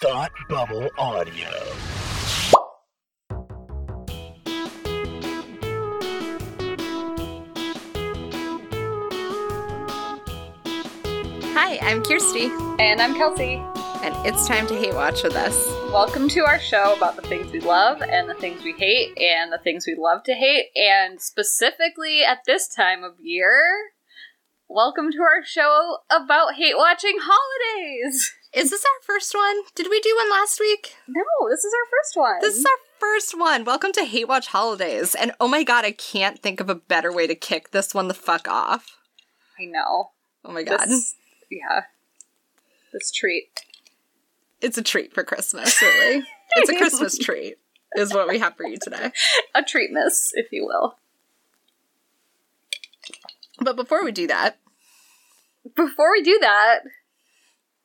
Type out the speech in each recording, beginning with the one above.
Thought Bubble Audio. Hi, I'm Kirsty, And I'm Kelsey. and it's time to hate watch with us. Welcome to our show about the things we love and the things we hate and the things we love to hate. And specifically at this time of year, welcome to our show about hate watching holidays. Is this our first one? Did we do one last week? No, this is our first one. This is our first one. Welcome to Hate Watch Holidays. And oh my god, I can't think of a better way to kick this one the fuck off. I know. Oh my god. This, yeah. This treat. It's a treat for Christmas, really. it's a Christmas treat, is what we have for you today. A treat miss, if you will. But before we do that, Before we do that,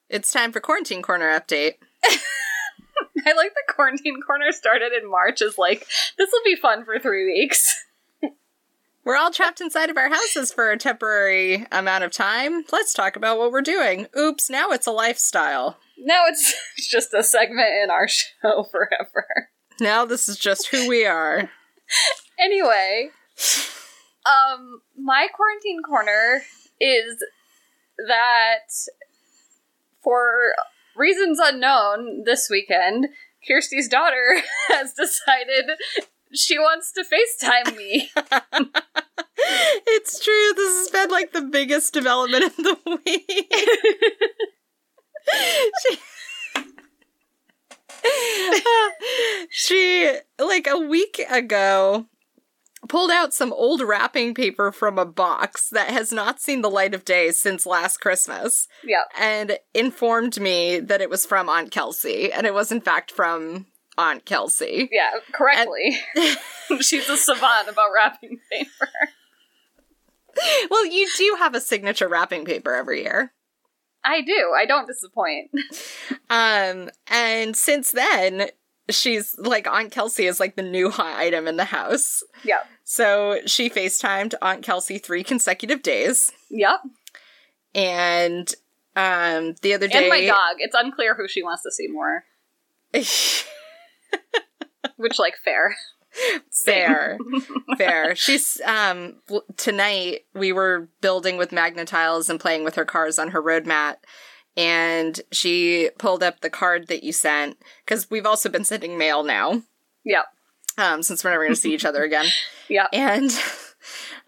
it's time for Quarantine Corner update. I like the quarantine corner started in March is like, this will be fun for three weeks. We're all trapped inside of our houses for a temporary amount of time. Let's talk about what we're doing. Oops, now it's a lifestyle. Now it's just a segment in our show forever. Now this is just who we are. Anyway, um, my quarantine corner is that for reasons unknown this weekend, Kirsty's daughter has decided she wants to FaceTime me. it's true. This has been like the biggest development of the week. she, uh, she, like a week ago, pulled out some old wrapping paper from a box that has not seen the light of day since last Christmas yep. and informed me that it was from Aunt Kelsey, and it was in fact from Aunt Kelsey. Yeah, correctly. She's a savant about wrapping paper. Well, you do have a signature wrapping paper every year. I do. I don't disappoint. Um, and since then, she's like Aunt Kelsey is like the new hot item in the house. Yep. So she FaceTimed Aunt Kelsey three consecutive days. Yep. And um the other day And my dog. It's unclear who she wants to see more. Which, like, fair. fair. fair. She's um tonight we were building with Magna-Tiles and playing with her cars on her road mat. And she pulled up the card that you sent because we've also been sending mail now. Yep. Um, since we're never going to see each other again. yeah. And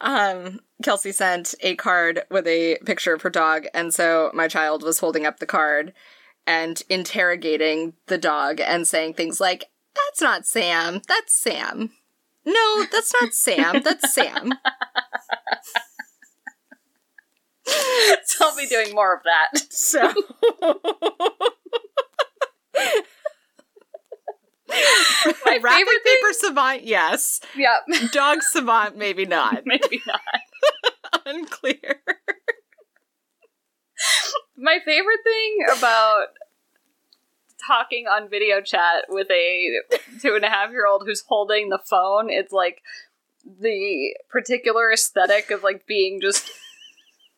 um, Kelsey sent a card with a picture of her dog, and so my child was holding up the card and interrogating the dog and saying things like, "That's not Sam. That's Sam." No, that's not Sam. That's Sam. so I'll be doing more of that. So. My Wrapping favorite thing- paper savant, yes. Yep. Dog savant, maybe not. Maybe not. Unclear. My favorite thing about talking on video chat with a two and a half year old who's holding the phone, it's like the particular aesthetic of like being just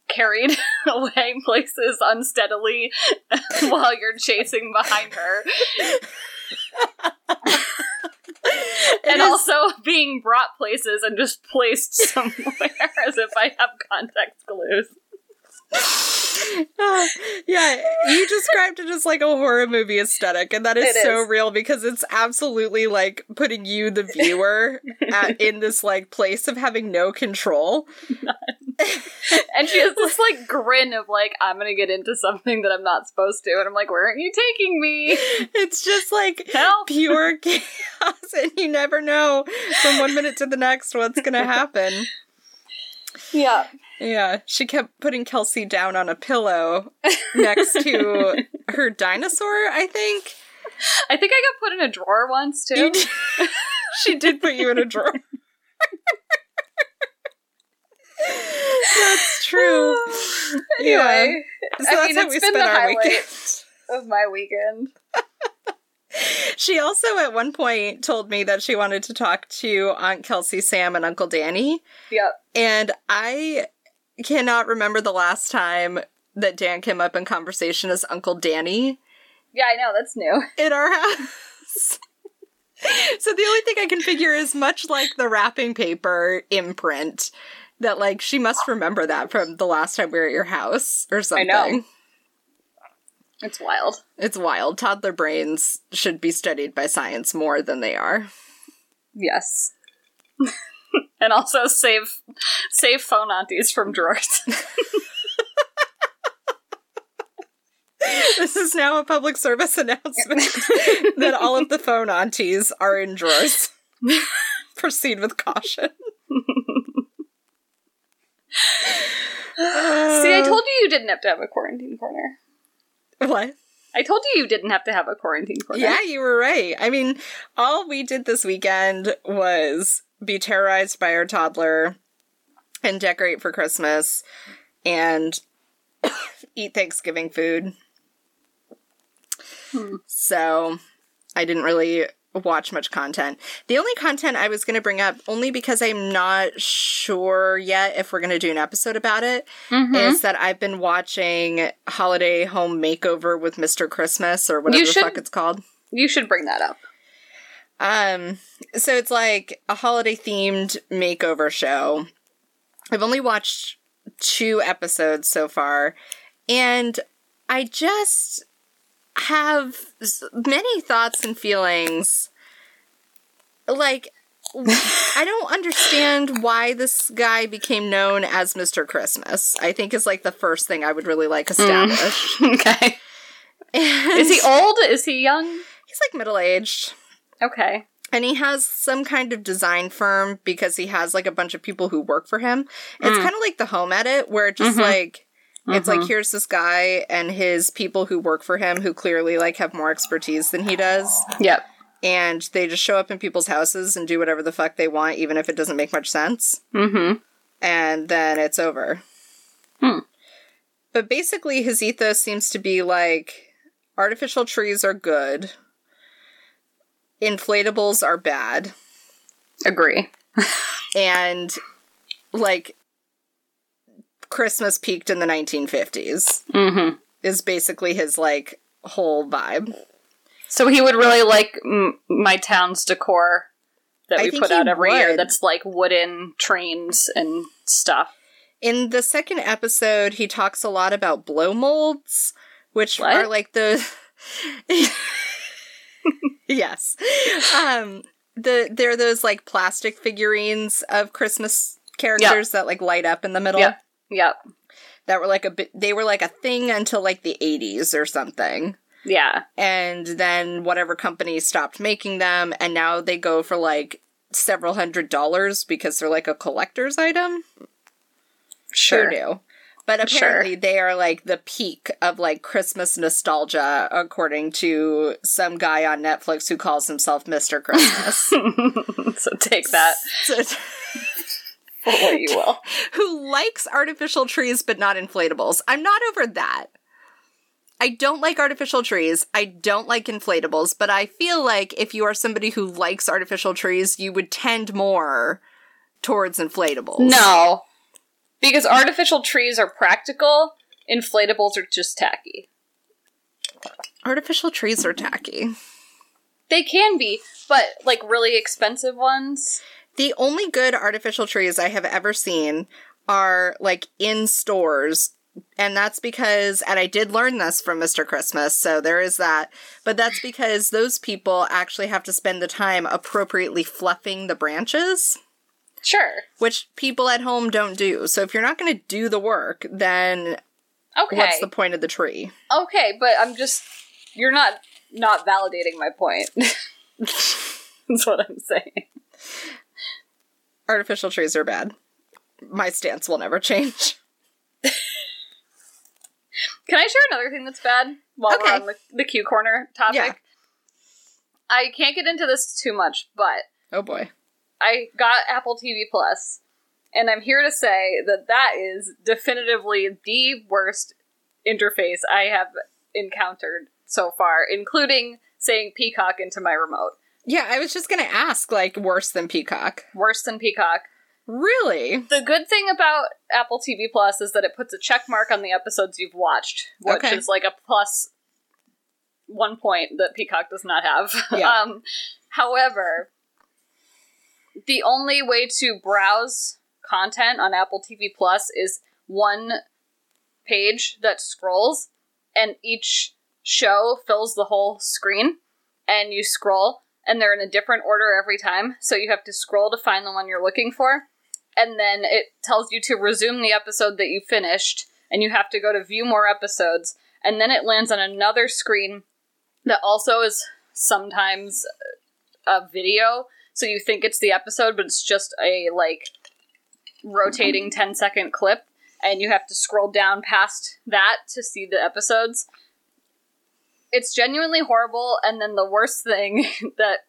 carried away places unsteadily while you're chasing behind her. And is- also being brought places and just placed somewhere as if I have context clues. Uh, yeah, you described it as like a horror movie aesthetic, and that is It so real because it's absolutely like putting you, the viewer, at, in this like place of having no control. And she has this like grin of like, I'm gonna get into something that I'm not supposed to. And I'm like, where are you taking me? It's just like Help. pure chaos, and you never know from one minute to the next what's gonna happen. Yeah. Yeah, she kept putting Kelsey down on a pillow next to her dinosaur, I think. I think I got put in a drawer once too. She did put you in a drawer. That's true. anyway, So I that's mean, how it's we been spent the our highlight. weekend. of my weekend. She also at one point told me that she wanted to talk to Aunt Kelsey, Sam, and Uncle Danny. Yep. And I cannot remember the last time that Dan came up in conversation as Uncle Danny. Yeah, I know, that's new. in our house. so the only thing I can figure is much like the wrapping paper imprint that like she must remember that from the last time we were at your house or something. I know. It's wild. It's wild. Toddler brains should be studied by science more than they are. Yes. and also save save phone aunties from drawers. This is now a public service announcement that all of the phone aunties are in drawers. Proceed with caution. See, I told you you didn't have to have a quarantine corner. What? I told you you didn't have to have a quarantine corner. Yeah, you were right. I mean, all we did this weekend was be terrorized by our toddler and decorate for Christmas and eat Thanksgiving food. Hmm. So I didn't really watch much content. The only content I was going to bring up, only because I'm not sure yet if we're going to do an episode about it, Mhm. is that I've been watching Holiday Home Makeover with Mr. Christmas or whatever the fuck it's called. You should bring that up. Um, so it's like a holiday themed makeover show. I've only watched two episodes so far, and I just have many thoughts and feelings. Like, I don't understand why this guy became known as Mr. Christmas. I think is like the first thing I would really like established. okay. Is he old? Is he young? He's like middle aged. Okay. And he has some kind of design firm because he has like a bunch of people who work for him. It's Mm. kind of like the home edit where it just Mhm. like it's like Mhm. here's this guy and his people who work for him who clearly like have more expertise than he does Yep. and they just show up in people's houses and do whatever the fuck they want even if it doesn't make much sense Mm-hmm. and then it's over. Hmm. But basically his ethos seems to be like artificial trees are good. Inflatables are bad. Agree. and like Christmas peaked in the 1950s Mm-hmm. is basically his like whole vibe. So he would really like m- my town's decor that I we put out every year. That's like wooden trains and stuff. In the second episode, he talks a lot about blow molds, which What? are like the yes, um, the they're those like plastic figurines of Christmas characters that like light up in the middle. Yeah. Yep. That were like a bit. They were like a thing until like the 80s or something. Yeah. and then whatever company stopped making them and now they go for like several hundred dollars because they're like a collector's item Sure. knew but Sure. apparently they are like the peak of like christmas nostalgia according to some guy on netflix who calls himself mr christmas so take that So- for what you will. who likes artificial trees but not inflatables i'm not over that I don't like artificial trees. I don't like inflatables, but I feel like if you are somebody who likes artificial trees, you would tend more towards inflatables. No. Because artificial trees are practical, inflatables are just tacky. Artificial trees are tacky. They can be, but like really expensive ones. The only good artificial trees I have ever seen are like in stores. And that's because, and I did learn this from Mr. Christmas, so there is that. But that's because those people actually have to spend the time appropriately fluffing the branches. Sure. which people at home don't do. So if you're not going to do the work, then Okay. what's the point of the tree? okay, but I'm just you're not not validating my point. That's what I'm saying. Artificial trees are bad. My stance will never change. Can I share another thing that's bad while Okay. we're on the, the Q corner topic? Yeah. I can't get into this too much, but Oh boy. I got Apple TV Plus, and I'm here to say that that is definitively the worst interface I have encountered so far, including saying Peacock into my remote. Yeah, I was just going to ask, like, worse than Peacock. Worse than Peacock. Really? The good thing about Apple TV Plus is that it puts a check mark on the episodes you've watched, which Okay. is like a plus one point that Peacock does not have. Yeah. um, however, the only way to browse content on Apple TV Plus is one page that scrolls, and each show fills the whole screen. And you scroll, and they're in a different order every time. So you have to scroll to find the one you're looking for. And then it tells you to resume the episode that you finished, and you have to go to view more episodes. And then it lands on another screen that also is sometimes a video. So you think it's the episode, but it's just a like rotating 10 second clip. And you have to scroll down past that to see the episodes it's genuinely horrible. And then the worst thing that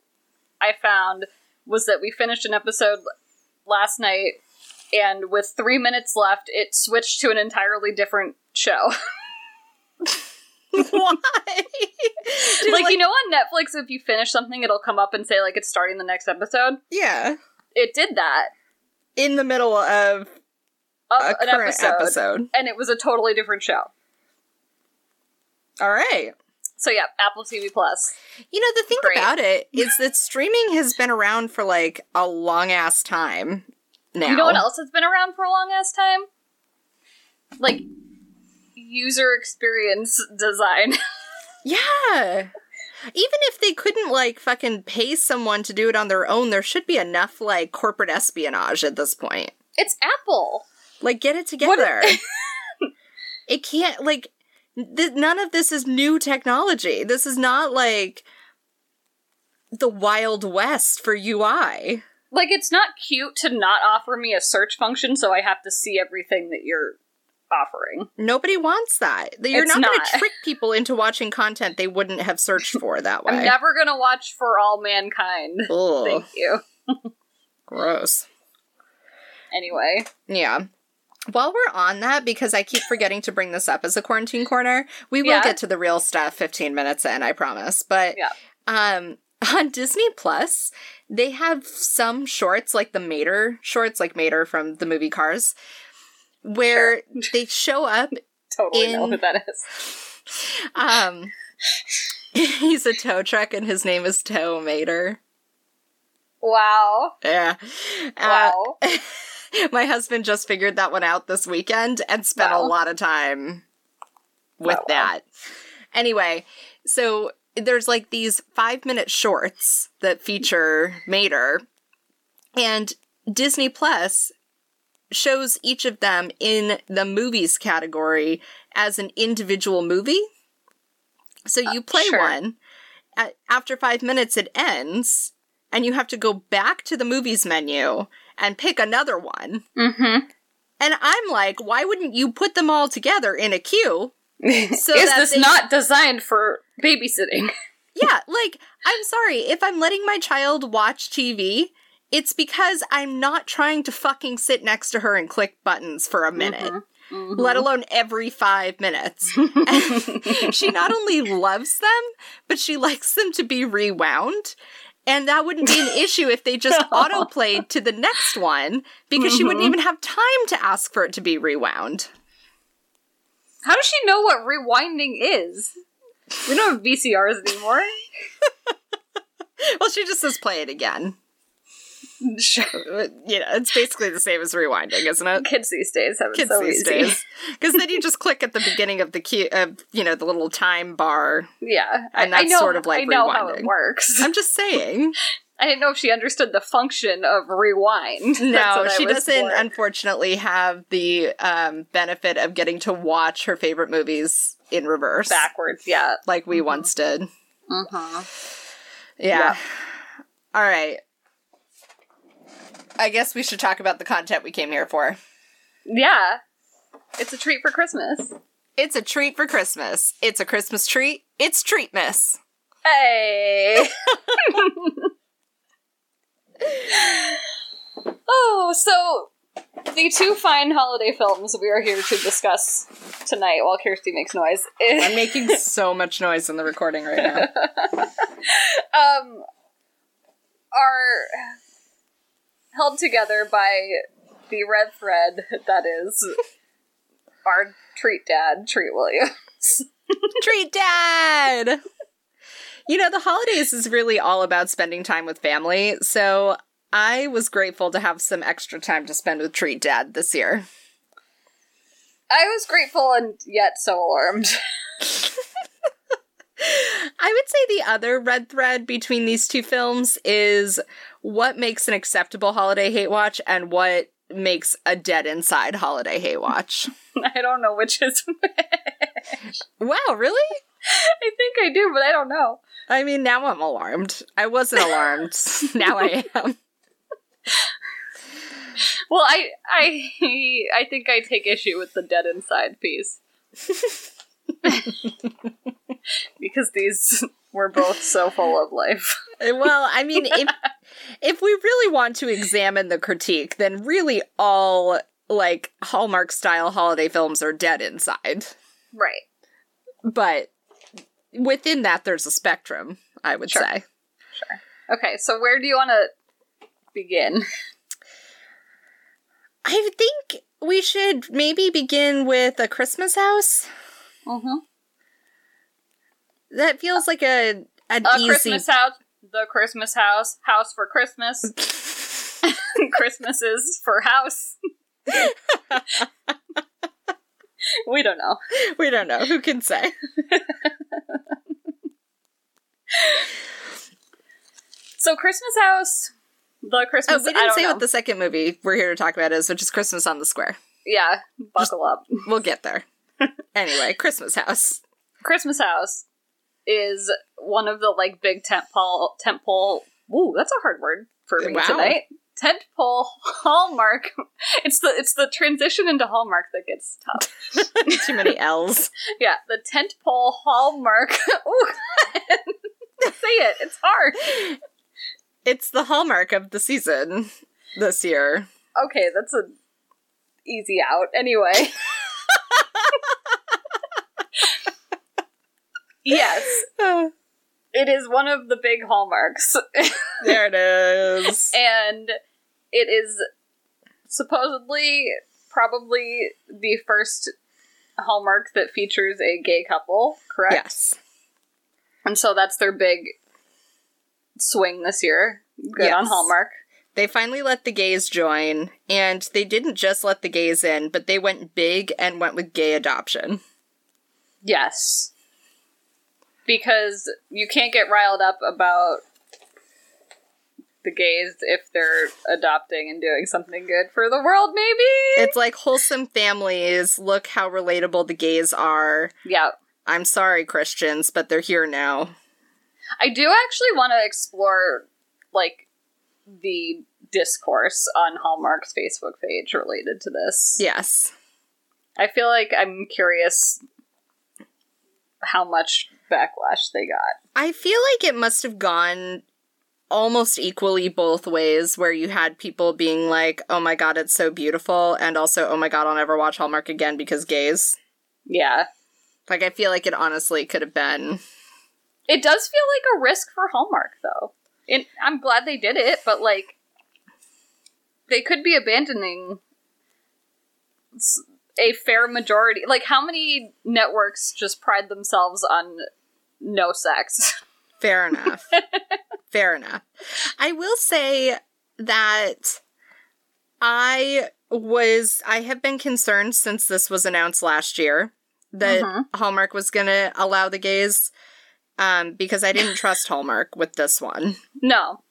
I found was that we finished an episode last night, and with three minutes left, it switched to an entirely different show. Why? Dude, like, you know, on Netflix, if you finish something, it'll come up and say like it's starting the next episode. yeah, It did that in the middle of of a an current episode, episode. and it was a totally different show. All right. So yeah, Apple TV Plus. You know, the thing Great. about it is that streaming has been around for like a long ass time now. You know what else has been around for a long ass time? Like user experience design. Yeah. Even if they couldn't like fucking pay someone to do it on their own, there should be enough like corporate espionage at this point. it's Apple. Like, get it together. it can't like th- none of this is new technology. This is not like the Wild West for UI. Like it's not cute to not offer me a search function so I have to see everything that you're offering. Nobody wants that. You're It's not, going to trick people into watching content they wouldn't have searched for that way. I'm never gonna watch For All Mankind. Ugh, Thank you. gross. Anyway, Yeah. While we're on that, because I keep forgetting to bring this up as a quarantine corner, we will Yeah. get to the real stuff 15 minutes in, I promise. But Yeah. um on Disney Plus, they have some shorts like the Mater shorts, like Mater from the movie Cars, where they show up totally know In- who that is. um he's a tow truck and his name is Tow Mater. Wow. Yeah. Uh, Wow. my husband just figured that one out this weekend and spent a lot of time with wow. that. Anyway, so there's like these five minute shorts that feature Mater, and Disney Plus shows each of them in the movies category as an individual movie. So you play Uh, sure. one, after five minutes, it ends, and you have to go back to the movies menu and pick another one. Mm-hmm. And I'm like, why wouldn't you put them all together in a queue? So is this they- not designed for babysitting? Yeah, like, I'm sorry, if I'm letting my child watch TV, it's because I'm not trying to fucking sit next to her and click buttons for a minute, Mhm. let alone every five minutes. she not only loves them, but she likes them to be rewound. And that wouldn't be an issue if they just autoplayed to the next one because she wouldn't Mhm. even have time to ask for it to be rewound. How does she know what rewinding is? We don't have VCRs anymore. Well, she just says play it again. Sure. You know, it's basically the same as rewinding, isn't it? Kids these days have it Kids so these easy. days, because then you just click at the beginning of the key of you know the little time bar. Yeah, And I, I that's know, sort of like I know how it rewinding. works. I'm just saying. I didn't know if she understood the function of rewind. No, she doesn't. for. Unfortunately, have the um, benefit of getting to watch her favorite movies in reverse, backwards. Yeah. like we Mhm. once did. Mm-hmm. Yeah. Yeah. All right. I guess we should talk about the content we came here for. Yeah. It's a treat for Christmas. It's a treat for Christmas. It's a Christmas treat. It's Treatmas. Hey. oh, so the two fine holiday films we are here to discuss tonight while Kirsty makes noise is I'm making so much noise in the recording right now. um are held together by the red thread that is our treat dad, Treat Williams. Treat Dad! You know, the holidays is really all about spending time with family, so I was grateful to have some extra time to spend with Treat Dad this year. I was grateful and yet so alarmed. I would say the other red thread between these two films is what makes an acceptable holiday hate watch and what makes a dead inside holiday hate watch. I don't know which is which. wow, really? I think I do, but I don't know. I mean, now I'm alarmed. I wasn't alarmed. now I am. Well, I I I think I take issue with the dead inside piece. because these were both so full of life. Uh, well, I mean, if if we really want to examine the critique, then really all like Hallmark style holiday films are dead inside. Right. But within that there's a spectrum, I would Sure. say. Sure. Okay, so where do you want to begin? I think we should maybe begin with a Christmas house. Mm-hmm. That feels like a an A easy Christmas house, the Christmas house, house for Christmas. Christmases for house. we don't know. We don't know. Who can say? So Christmas house, the Oh, Christmas. we didn't don't say know. what the second movie we're here to talk about is, which is Christmas on the Square. Yeah, buckle up. We'll get there. Anyway, Christmas house. Christmas house is one of the like big tentpole tentpole. Ooh, that's a hard word for me Wow. tonight. Tentpole Hallmark. It's the it's the transition into Hallmark that gets tough. Too many L's. Yeah, the tentpole Hallmark. Ooh, say it. It's hard. It's the hallmark of the season this year. Okay, that's an easy out. Anyway. yes, it is one of the big hallmarks. there it is. and it is supposedly probably the first hallmark that features a gay couple, correct? Yes. And so that's their big swing this year. Good on Hallmark. They finally let the gays join, and they didn't just let the gays in, but they went big and went with gay adoption. Yes. Because you can't get riled up about the gays if they're adopting and doing something good for the world, maybe? It's like wholesome families. Look how relatable the gays are. yeah. I'm sorry, Christians, but they're here now. I do actually want to explore, like, the discourse on Hallmark's Facebook page related to this. Yes. I feel like I'm curious how much backlash they got. I feel like it must have gone almost equally both ways, where you had people being like, oh my god, it's so beautiful, and also, oh my god, I'll never watch Hallmark again because gays. Yeah. Like, I feel like it honestly could have been. It does feel like a risk for Hallmark, though. And I'm glad they did it, but like, they could be abandoning a fair majority. Like, how many networks just pride themselves on no sex? Fair enough. Fair enough. I will say that I was I have been concerned since this was announced last year that Mhm. Hallmark was going to allow the gays um because I didn't trust Hallmark with this one. No.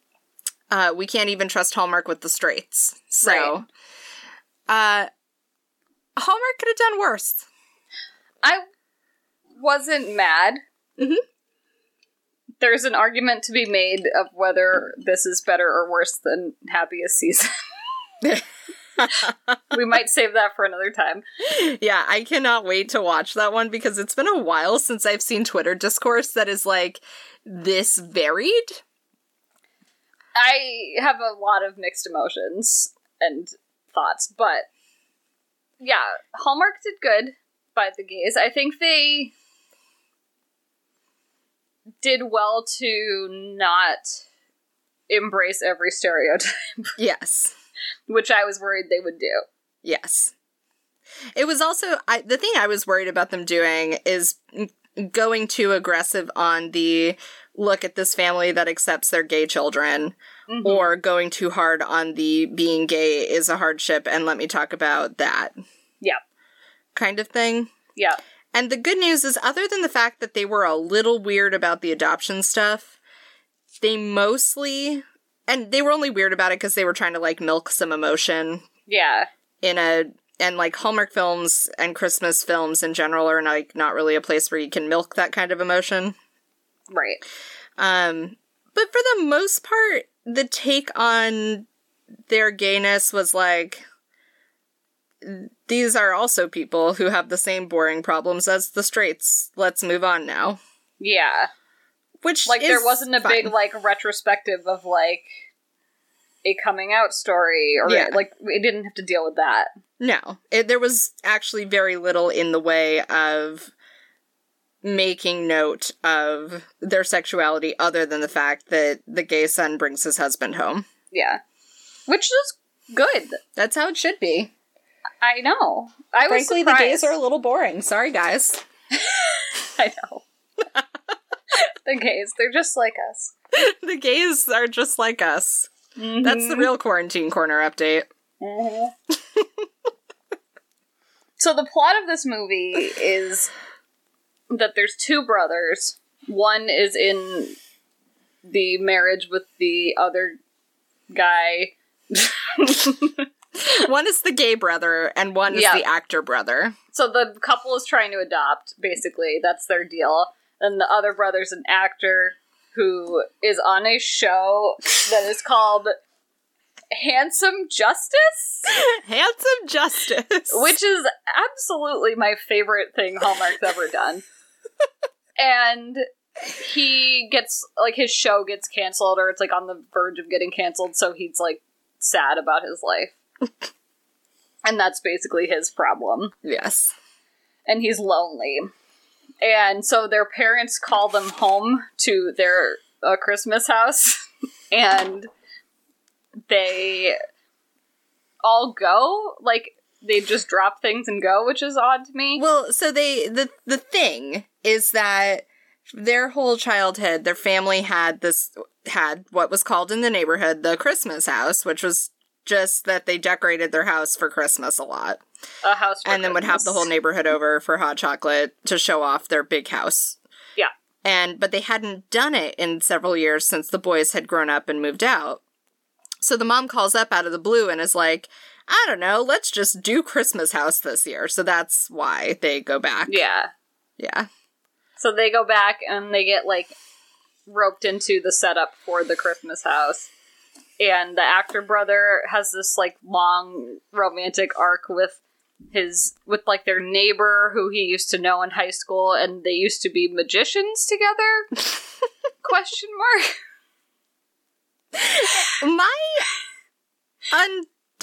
Uh we can't even trust Hallmark with the straights. So uh Hallmark could have done worse. I wasn't mad. Mhm. There's an argument to be made of whether this is better or worse than Happiest Season. we might save that for another time. yeah, I cannot wait to watch that one because it's been a while since I've seen Twitter discourse that is like this varied. I have a lot of mixed emotions and thoughts, but yeah, Hallmark did good by the gays. I think they did well to not embrace every stereotype, Yes. which I was worried they would do. Yes. It was also I, the thing I was worried about them doing is going too aggressive on the look at this family that accepts their gay children Mhm. or going too hard on the being gay is a hardship and let me talk about that Yeah. kind of thing. yeah. And the good news is, other than the fact that they were a little weird about the adoption stuff, they mostly, and they were only weird about it because they were trying to like milk some emotion Yeah. in a, and like Hallmark films and Christmas films in general are like not really a place where you can milk that kind of emotion. Right. Um, but for the most part, the take on their gayness was like, these are also people who have the same boring problems as the straights. Let's move on now. Yeah. Which Like there wasn't a big like retrospective of like a coming out story or Yeah. like it didn't have to deal with that. no. It, there was actually very little in the way of making note of their sexuality, other than the fact that the gay son brings his husband home. Yeah. Which is good. That's how it should be. I know. I was Frankly, the gays are a little boring. Sorry, guys. I know. the gays, they're just like us. the gays are just like us. That's Mm-hmm. the real quarantine corner update. Mhm. so the plot of this movie is that there's two brothers. One is in the marriage with the other guy. One is the gay brother, and one is Yeah. the actor brother. So the couple is trying to adopt, basically. That's their deal. And the other brother's an actor who is on a show that is called Handsome Justice, Handsome Justice. which is absolutely my favorite thing Hallmark's ever done. And he gets, like, his show gets canceled, or it's, like, on the verge of getting canceled, so he's, like, sad about his life. and that's basically his problem yes. and he's lonely. And so their parents call them home to their uh, Christmas house, and they all go. Like they just drop things and go, which is odd to me. Well, so they the the thing is that their whole childhood, their family had this had what was called in the neighborhood the Christmas house, which was just that they decorated their house for Christmas a lot. A house, for and then would have the whole neighborhood over for hot chocolate to show off their big house. Yeah. And but they hadn't done it in several years since the boys had grown up and moved out. So the mom calls up out of the blue and is like, "I don't know, let's just do Christmas house this year." So that's why they go back. Yeah. Yeah. So they go back and they get like roped into the setup for the Christmas house. And the actor brother has this like long romantic arc with his with like their neighbor who he used to know in high school and they used to be magicians together. Question mark. My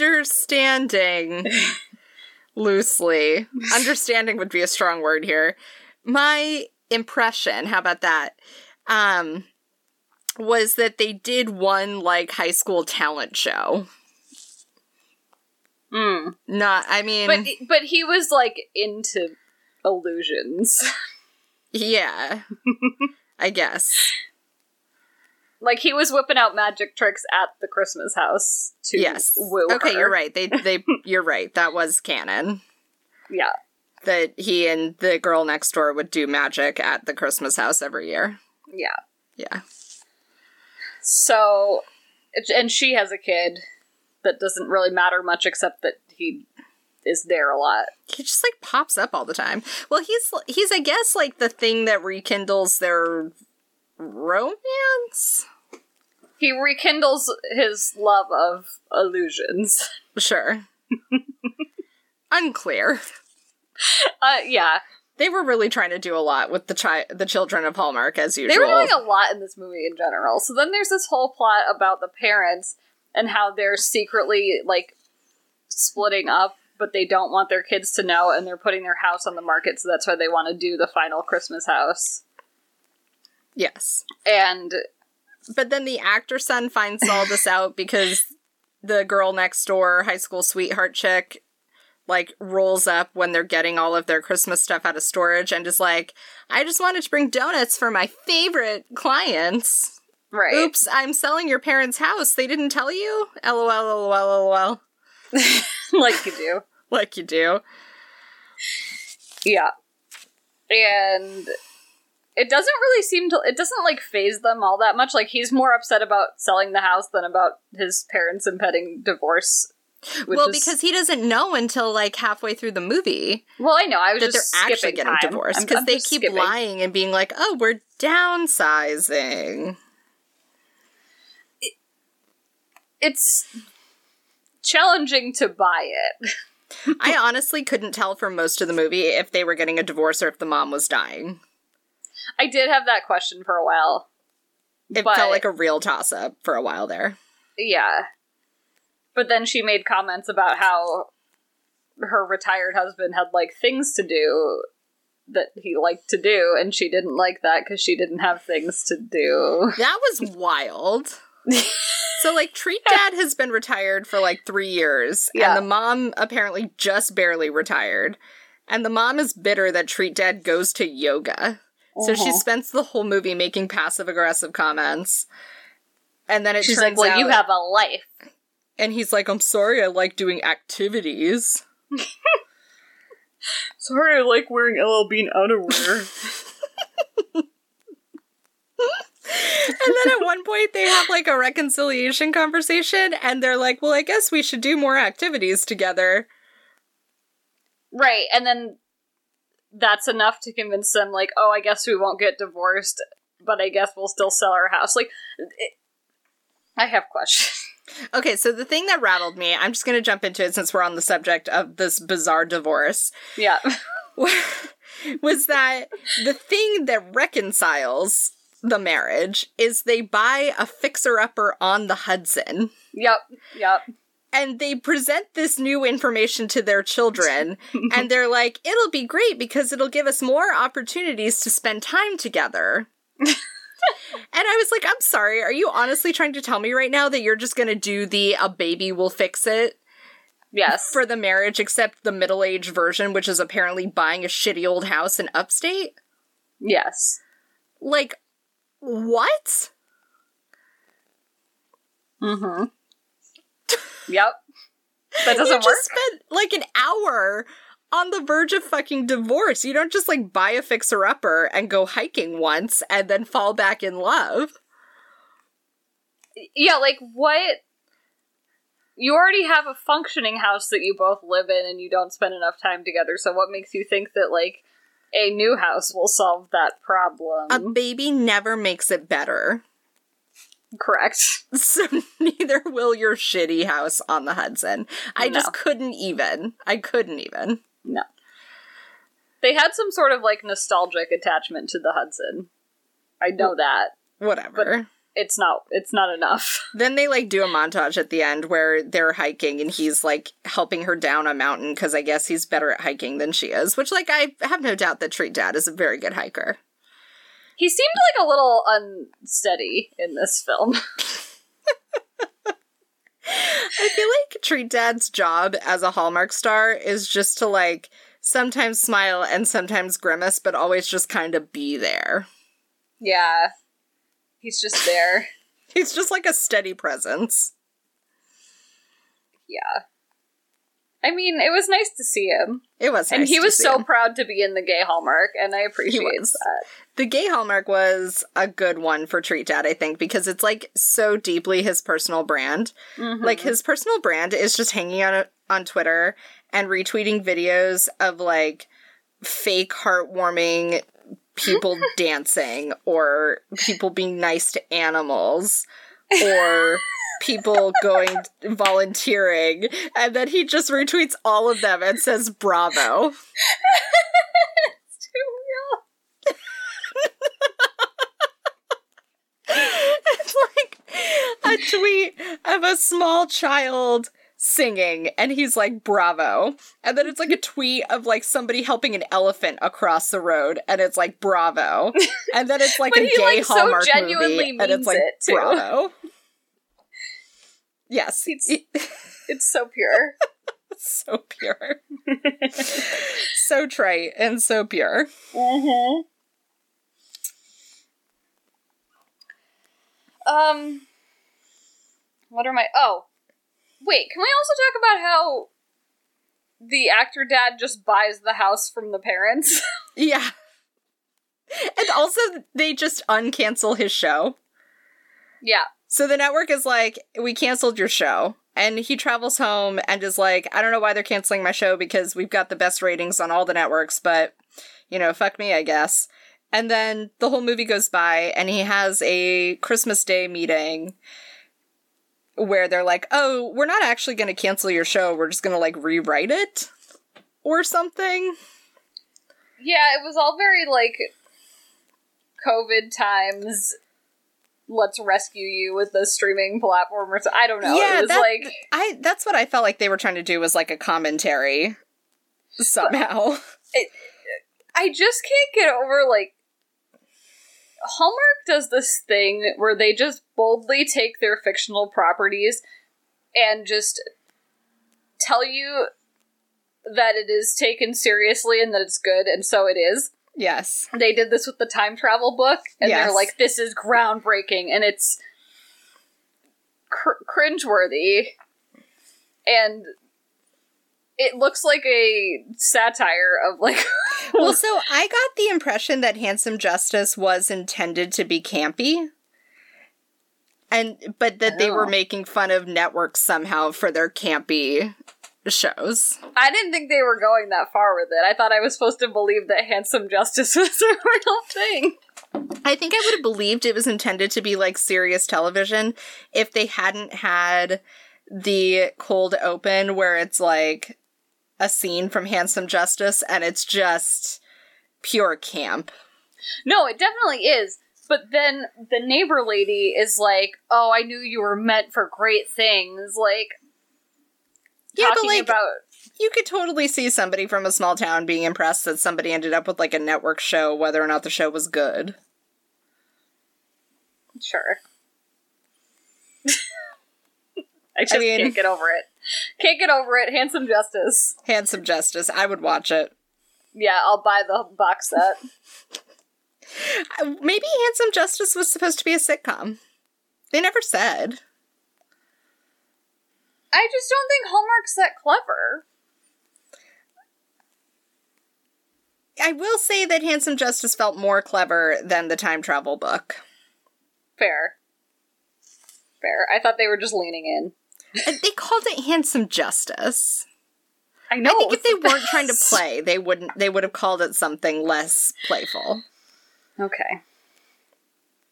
understanding loosely, understanding would be a strong word here. My impression, how about that? Um was that they did one like high school talent show. Mm. Not I mean But but he was like into illusions. yeah. I guess. Like he was whipping out magic tricks at the Christmas house to Yes. woo Okay, her. you're right. They they you're right. That was canon. Yeah. That he and the girl next door would do magic at the Christmas house every year. Yeah. Yeah. So, and she has a kid that doesn't really matter much except that he is there a lot. he just like pops up all the time. Well, he's he's I guess like the thing that rekindles their romance. He rekindles his love of illusions. Sure. Unclear. Uh, yeah, They were really trying to do a lot with the chi- the children of Hallmark as usual. they were doing a lot in this movie in general. So then there's this whole plot about the parents and how they're secretly like splitting up, but they don't want their kids to know, and they're putting their house on the market. So that's why they want to do the final Christmas house. Yes. And But then the actor son finds all this out because the girl next door, high school sweetheart chick, like rolls up when they're getting all of their Christmas stuff out of storage and is like, I just wanted to bring donuts for my favorite clients. Right. Oops, I'm selling your parents' house. They didn't tell you? LOL, LOL, LOL. like you do. Like you do. Yeah. And it doesn't really seem to it doesn't like faze them all that much. Like he's more upset about selling the house than about his parents impending divorce. well, is- because he doesn't know until like halfway through the movie well, I know I was that they're just actually getting time. divorced because they keep skipping. lying and being like, "Oh, we're downsizing." It's challenging to buy it. I honestly couldn't tell for most of the movie if they were getting a divorce or if the mom was dying. I did have that question for a while. It But- felt like a real toss up for a while there. Yeah. But then she made comments about how her retired husband had like things to do that he liked to do and she didn't like that cuz she didn't have things to do. That was wild. so like Treat Dad has been retired for like 3 years Yeah. and the mom apparently just barely retired. And the mom is bitter that Treat Dad goes to yoga. So she Uh-huh. spends the whole movie making passive aggressive comments. And then it She's turns like, "Well, out you have a life." and he's like, "I'm sorry, I like doing activities." Sorry, I like wearing LL Bean underwear. And then at one point they have like a reconciliation conversation and they're like, "Well, I guess we should do more activities together." right, and then that's enough to convince them like, "Oh, I guess we won't get divorced, but I guess we'll still sell our house." Like it, I have questions. Okay, so the thing that rattled me, I'm just going to jump into it since we're on the subject of this bizarre divorce, yeah. was that the thing that reconciles the marriage is they buy a fixer-upper on the Hudson. yep. Yep. And they present this new information to their children and they're like it'll be great because it'll give us more opportunities to spend time together and i was like i'm sorry are you honestly trying to tell me right now that you're just going to do the a baby will fix it Yes. for the marriage except the middle-aged version which is apparently buying a shitty old house in upstate yes. like what Mm-hmm. Yep. That you doesn't just work. spent like an hour on the verge of fucking divorce. You don't just like buy a fixer upper and go hiking once and then fall back in love. Yeah, like what? You already have a functioning house that you both live in, and you don't spend enough time together. So, what makes you think that like a new house will solve that problem? A baby never makes it better. Correct. So neither will your shitty house on the Hudson. I No. just couldn't even. I couldn't even. No. They had some sort of like nostalgic attachment to the Hudson. I know that. Whatever. It's not. It's not enough. then they like do a montage at the end where they're hiking and he's like helping her down a mountain because I guess he's better at hiking than she is. Which, like, I have no doubt that Treat Dad is a very good hiker. He seemed like a little unsteady in this film. I feel like Treat Dad's job as a Hallmark star is just to like sometimes smile and sometimes grimace, but always just kind of be there. yeah. He's just there. He's just like a steady presence. Yeah. I mean, it was nice to see him. It was, and nice he was so him. proud to be in the gay hallmark and i appreciate that the gay Hallmark was a good one for Treat Dad, I think, because it's like so deeply his personal brand. Mhm. Like his personal brand is just hanging out on Twitter and retweeting videos of like fake heartwarming people dancing or people being nice to animals or people going volunteering and then he just retweets all of them and says bravo. it's too real it's like a tweet of a small child singing and he's like bravo and then it's like a tweet of like somebody helping an elephant across the road and it's like bravo and then it's like a he, gay like, so hallmark genuinely movie and it's like it, bravo yes It's- it's so pure so pure. so trite and so pure. Mm-hmm. Um, what are my? Oh, wait. Can we also talk about how the actor dad just buys the house from the parents? Yeah. And also, they just uncancel his show. yeah. So the network is like, we canceled your show. And he travels home and is like, I don't know why they're canceling my show because we've got the best ratings on all the networks, but, you know, fuck me, I guess. And then the whole movie goes by and he has a Christmas Day meeting where they're like, oh, we're not actually going to cancel your show. We're just going to like rewrite it or something. Yeah, it was all very like COVID times. Let's rescue you with the streaming platform, or so, I don't know. Yeah, it was that- like I that's what I felt like they were trying to do was like a commentary somehow. I just can't get over like Hallmark does this thing where they just boldly take their fictional properties and just tell you that it is taken seriously and that it's good, and so it is. yes. They did this with the time travel book, and they're like, "This is groundbreaking," and it's cr- cringeworthy, and it looks like a satire of like Well, so I got the impression that Handsome Justice was intended to be campy. And but that they were Oh. making fun of networks somehow for their campy shows. I didn't think they were going that far with it. I thought I was supposed to believe that handsome justice was a real thing. I think I would have believed it was intended to be like serious television if they hadn't had the cold open where it's like a scene from Handsome Justice and it's just pure camp. No, it definitely is. But then the neighbor lady is like, "Oh, I knew you were meant for great things." Like, Yeah, but like about you could totally see somebody from a small town being impressed that somebody ended up with like a network show, whether or not the show was good. sure. I just mean- can't get over it. Can't get over it. Handsome justice. Handsome Justice, I would watch it. Yeah, I'll buy the box set. Maybe Handsome Justice was supposed to be a sitcom. They never said. I just don't think Hallmark's that clever. I will say that Handsome Justice felt more clever than the time travel book. Fair. Fair. I thought they were just leaning in. And they called it Handsome Justice. I know. I think if they the weren't trying to play, they wouldn't. They would have called it something less playful. Okay.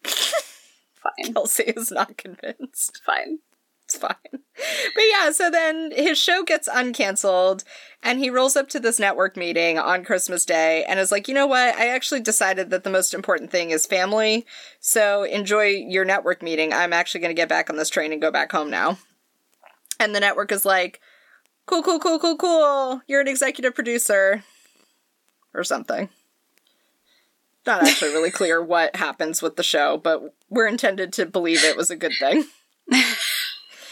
Fine. Kelsey is not convinced. Fine. It's fine. But yeah, so then his show gets uncanceled, and he rolls up to this network meeting on Christmas Day and is like, you know what? I actually decided that the most important thing is family. So enjoy your network meeting. I'm actually going to get back on this train and go back home now. And the network is like, cool, cool, cool, cool, cool. You're an executive producer. Or something. Not actually really clear what happens with the show, but we're intended to believe it was a good thing.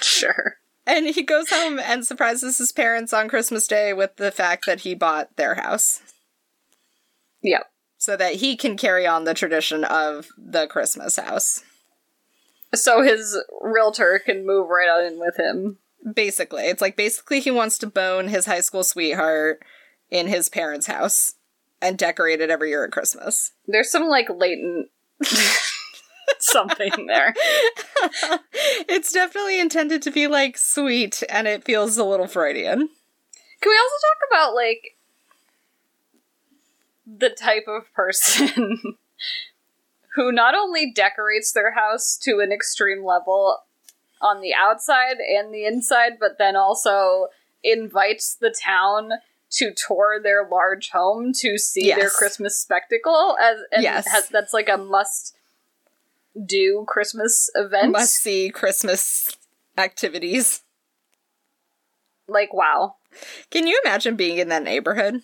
Sure. And he goes home and surprises his parents on Christmas Day with the fact that he bought their house Yep. so that he can carry on the tradition of the Christmas house. So his realtor can move right on in with him. Basically, it's like basically he wants to bone his high school sweetheart in his parents' house and decorate it every year at Christmas. There's some like latent something there. it's definitely intended to be like sweet and it feels a little Freudian. Can we also talk about like the type of person who not only decorates their house to an extreme level on the outside and the inside, but then also invites the town to tour their large home to see their Christmas spectacle as and Yes. has, that's like a must do Christmas event. Must see Christmas activities. Like wow. Can you imagine being in that neighborhood?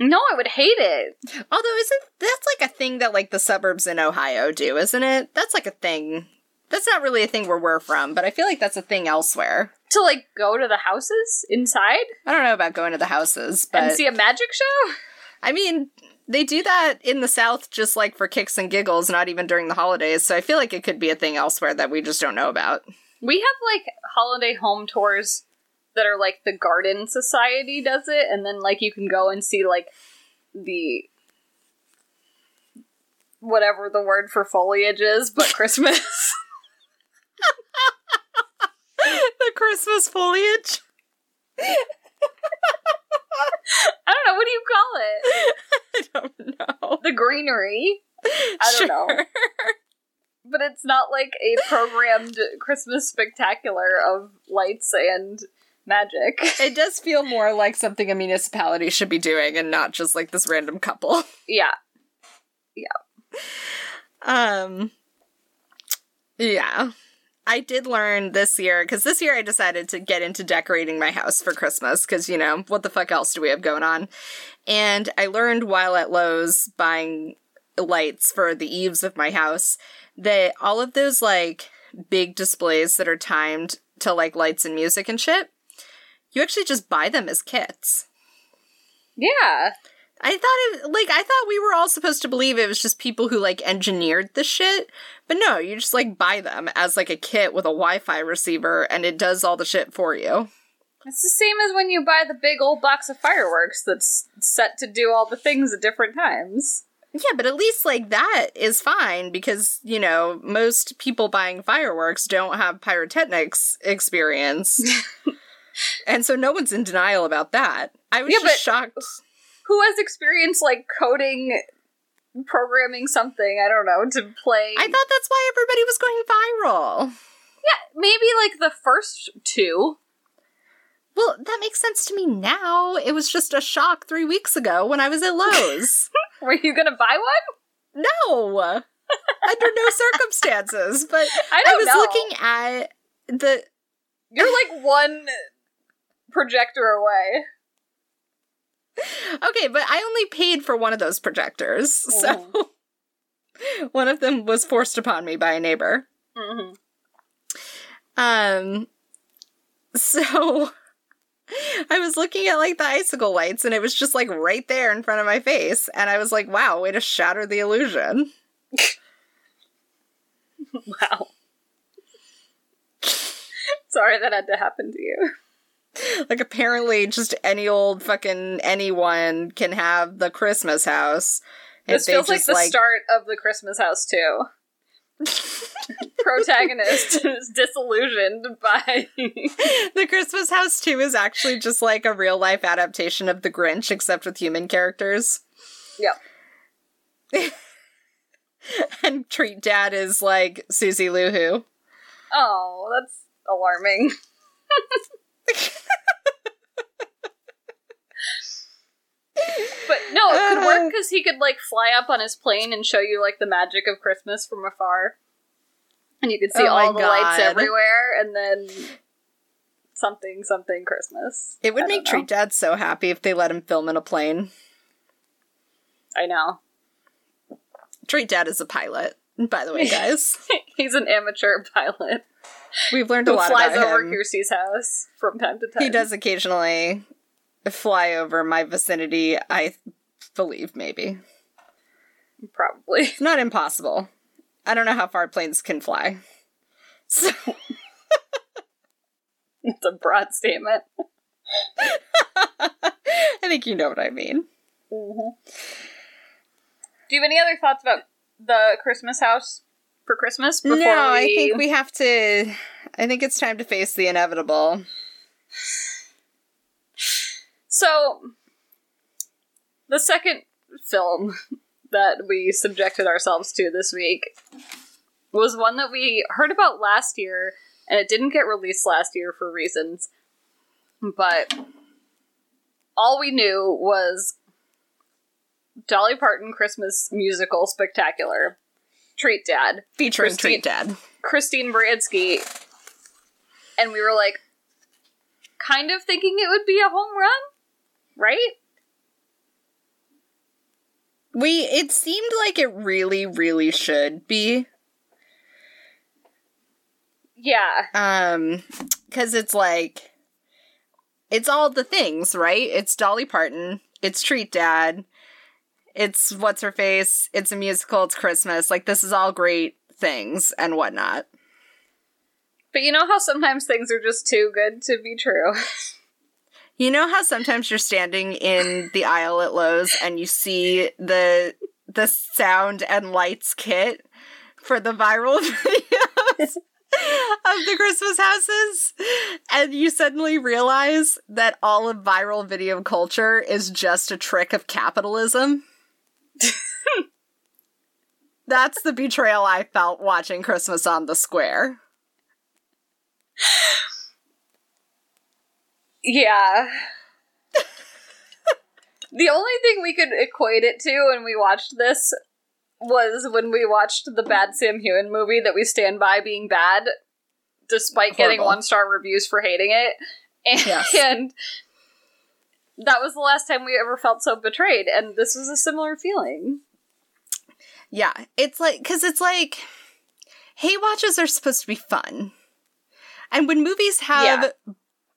No, I would hate it. Although isn't that's like a thing that like the suburbs in Ohio do, isn't it? That's like a thing. That's not really a thing where we're from, but I feel like that's a thing elsewhere. to like go to the houses inside I don't know about going to the houses, but and see a magic show? I mean, they do that in the South just like for kicks and giggles, not even during the holidays. So I feel like it could be a thing elsewhere that we just don't know about. We have like holiday home tours that are like the Garden Society does it, and then like you can go and see like the whatever the word for foliage is, but Christmas. The Christmas foliage. I don't know what do you call it. I don't know. The greenery. I don't know. But it's not like a programmed Christmas spectacular of lights and magic. It does feel more like something a municipality should be doing and not just like this random couple. Yeah. Yeah. Um Yeah. I did learn this year cuz this year I decided to get into decorating my house for Christmas cuz you know, what the fuck else do we have going on? And I learned while at Lowe's buying lights for the eaves of my house that all of those like big displays that are timed to like lights and music and shit, you actually just buy them as kits. Yeah. I thought it like I thought we were all supposed to believe it was just people who like engineered the shit, but no, you just like buy them as like a kit with a Wi-Fi receiver, and it does all the shit for you. It's the same as when you buy the big old box of fireworks that's set to do all the things at different times. Yeah, but at least like that is fine because you know most people buying fireworks don't have pyrotechnics experience, and so no one's in denial about that. I was Yeah, just shocked. Who has experience like coding, programming something, I don't know, to play. I thought that's why everybody was going viral. yeah, maybe like the first two. Well, that makes sense to me now. It was just a shock three weeks ago when I was at Lowe's. Were you gonna buy one? no, under no circumstances. But I I, was know. looking at the. You're like one projector away. Okay, but I only paid for one of those projectors, so one of them was forced upon me by a neighbor. Mm-hmm. Um, so I was looking at like the icicle lights, and it was just like right there in front of my face, and I was like, "Wow, way to shatter the illusion." Wow. Sorry that had to happen to you. Like apparently just any old fucking anyone can have the Christmas house. This feels like the start of the Christmas house too. Protagonist is disillusioned by the Christmas house 2 is actually just like a real life adaptation of The Grinch except with human characters. Yep. and Treat Dad is like Susie Lou Who. Oh, that's alarming. But no, it could work uh. because he could like fly up on his plane and show you like the magic of Christmas from afar, and you could see Oh all the lights everywhere, and then something something Christmas. It would I make. Treat Dad so happy if they let him film in a plane. I know Treat Dad is a pilot, by the way, guys. he's an amateur pilot We've learned a lot flies about over him. Kiersey's house from time to time. He does occasionally fly over my vicinity, I believe, maybe. probably. It's not impossible. I don't know how far planes can fly. So, It's a broad statement. I think you know what I mean. Mm-hmm. Do you have any other thoughts about the Christmas house for Christmas? Before no, I think we have to. I think it's time to face the inevitable. So, the second film that we subjected ourselves to this week was one that we heard about last year, and it didn't get released last year for reasons. But all we knew was Dolly Parton Christmas musical spectacular, Treat Dad, Featuring Christine- Treat Dad. Christine Baranski, and we were like, kind of thinking it would be a home run, right? We. It seemed like it really, really should be. Yeah. Um, because it's like, it's all the things, right? It's Dolly Parton, it's Treat Dad, it's What's Her Face, it's a musical, it's Christmas. Like, this is all great things and whatnot. But you know how sometimes things are just too good to be true? You know how sometimes you're standing in the aisle at Lowe's and you see the the sound and lights kit for the viral videos of the Christmas houses and you suddenly realize that all of viral video culture is just a trick of capitalism. That's the betrayal I felt watching Christmas on the Square. Yeah. the only thing we could equate it to when we watched this was when we watched the bad Sam Heughan movie that we stand by being bad, despite getting one star reviews for hating it. And, Yes. and that was the last time we ever felt so betrayed, and this was a similar feeling. Yeah, it's like because it's like hate watches are supposed to be fun, and when movies have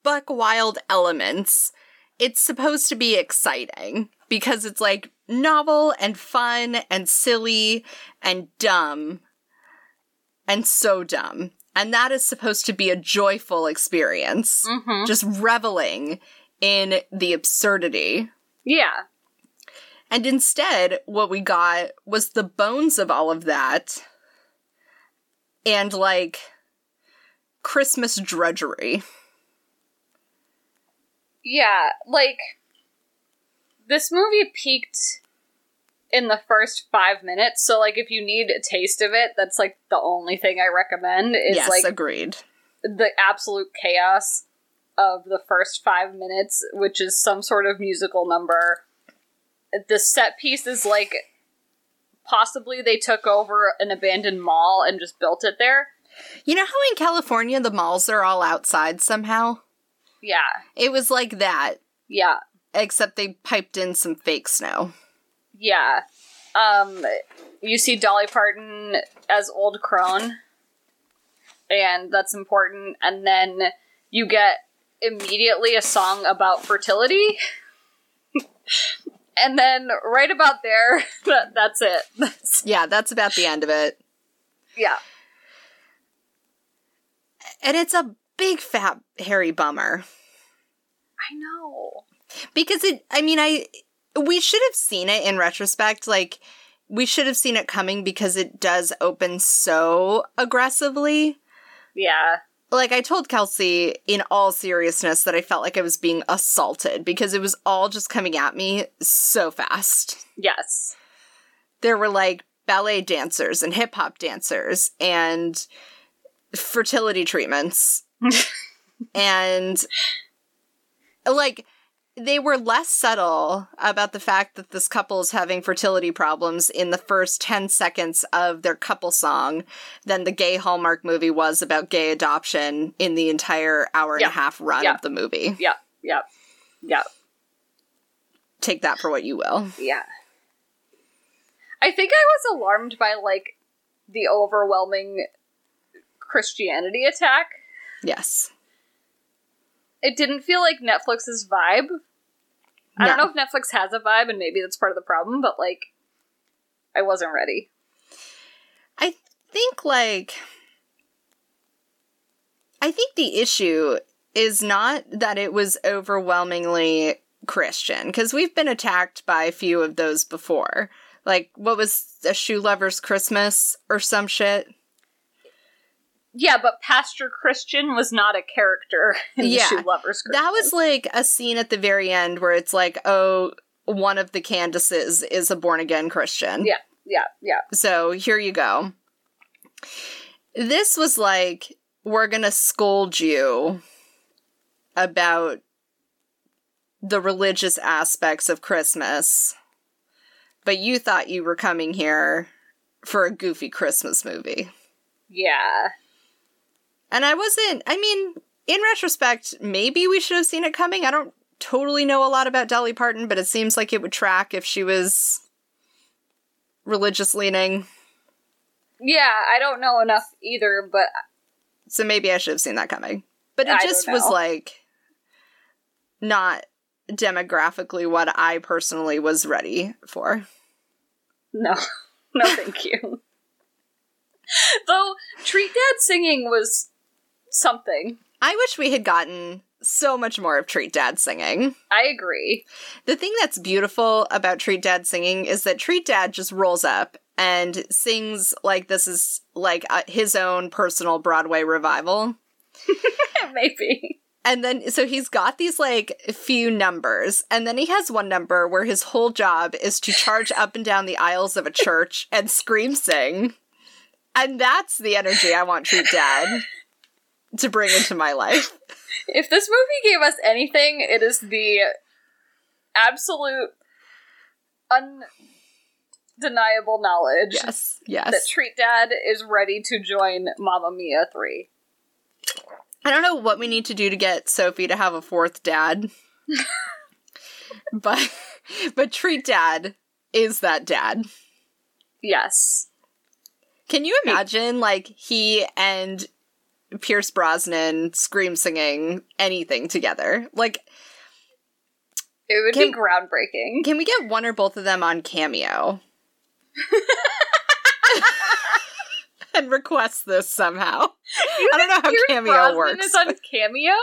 buck wild elements, it's supposed to be exciting because it's like novel and fun and silly and dumb and so dumb, and that is supposed to be a joyful experience, Mm-hmm. just reveling in the absurdity. Yeah. And instead, what we got was the bones of all of that and like Christmas drudgery. Yeah, like this movie peaked in the first five minutes. So, like, if you need a taste of it, that's like the only thing I recommend. Is yes, like agreed. the absolute chaos of the first five minutes, which is some sort of musical number. The set piece is like possibly they took over an abandoned mall and just built it there. You know how in California the malls are all outside somehow? Yeah, It was like that, yeah, except they piped in some fake snow. yeah. Um, you see Dolly Parton as old crone, and that's important. And then you get immediately a song about fertility. and then right about there, that, that's it. That's, Yeah, that's about the end of it. yeah. And it's a big fat hairy bummer. I know. because it i mean i we should have seen it in retrospect like we should have seen it coming because it does open so aggressively Yeah. like i told kelsey in all seriousness that i felt like i was being assaulted because it was all just coming at me so fast Yes. there were like ballet dancers and hip hop dancers and fertility treatments and like they were less subtle about the fact that this couple is having fertility problems in the first 10 seconds of their couple song than the gay Hallmark movie was about gay adoption in the entire hour and Yeah. a half run Yeah. of the movie. Yep. Yep. Yep. Take that for what you will. Yeah. I think I was alarmed by like the overwhelming Christianity attack. Yes. It didn't feel like Netflix's vibe. I don't know if Netflix has a vibe and maybe that's part of the problem, but like I wasn't ready. I think like I think the issue is not that it was overwhelmingly Christian because we've been attacked by a few of those before. Like what was a shoe lover's Christmas or some shit? Yeah, but Pastor Christian was not a character in Yeah. the Shoe Lovers. That was like a scene at the very end where it's like, oh, one of the Candaces is a born again Christian. Yeah. yeah, yeah. So here you go. This was like, we're gonna scold you about the religious aspects of Christmas, but you thought you were coming here for a goofy Christmas movie. Yeah. And I wasn't, I mean, in retrospect, maybe we should have seen it coming. I don't totally know a lot about Dolly Parton, but it seems like it would track if she was religious leaning. Yeah, I don't know enough either, but So maybe I should have seen that coming. But it I just was like not demographically what I personally was ready for. No, no, thank you. Though Treat Dad singing was something. I wish we had gotten so much more of Treat Dad singing. I agree. The thing that's beautiful about Treat Dad singing is that Treat Dad just rolls up and sings like this is like uh, his own personal Broadway revival. Maybe. And then, so he's got these like few numbers, and then he has one number where his whole job is to charge up and down the aisles of a church and scream sing. And that's the energy I want Treat Dad to bring into my life. If this movie gave us anything, it is the absolute undeniable knowledge Yes, yes. that. Treat Dad is ready to join Mamma Mia 3. I don't know what we need to do to get Sophie to have a fourth dad. but but Treat Dad is that dad. Yes. Can you imagine like he and Pierce Brosnan scream singing anything together? Like It would Can- be groundbreaking. can we get one or both of them on Cameo? and request this somehow. I don't know how Pierce Cameo Brosnan works. is on Cameo?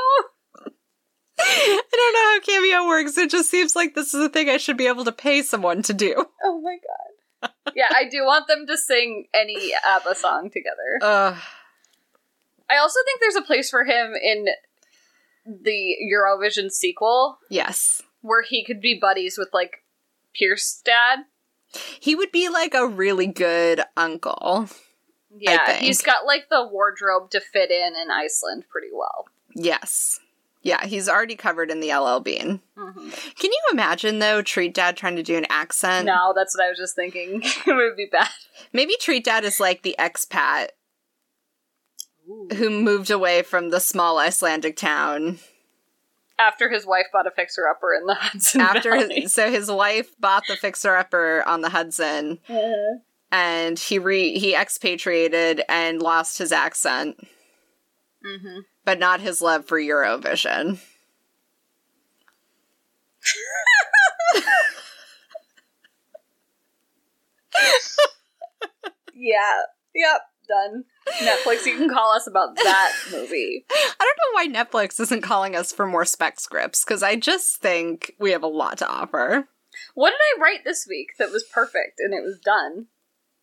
I don't know how Cameo works. It just seems like this is a thing I should be able to pay someone to do. Oh my god. yeah, I do want them to sing any ABBA song together. Ugh. I also think there's a place for him in the Eurovision sequel yes. where he could be buddies with like Pierce dad. He would be like a really good uncle. Yeah, he's got like the wardrobe to fit in in Iceland pretty well. Yes. Yeah, he's already covered in the LL Bean. Mhm. Can you imagine though, Treat Dad trying to do an accent? No, that's what I was just thinking. it would be bad. Maybe Treat Dad is like the expat who moved away from the small Icelandic town After his wife bought a fixer upper in the Hudson after his, so his wife bought the fixer upper on the Hudson Uh, and he re he expatriated and lost his accent mhm. but not his love for Eurovision. Yeah. Yep. Done. Netflix, you can call us about that movie. I don't know why Netflix isn't calling us for more spec scripts because I just think we have a lot to offer. What did I write this week that was perfect and it was done?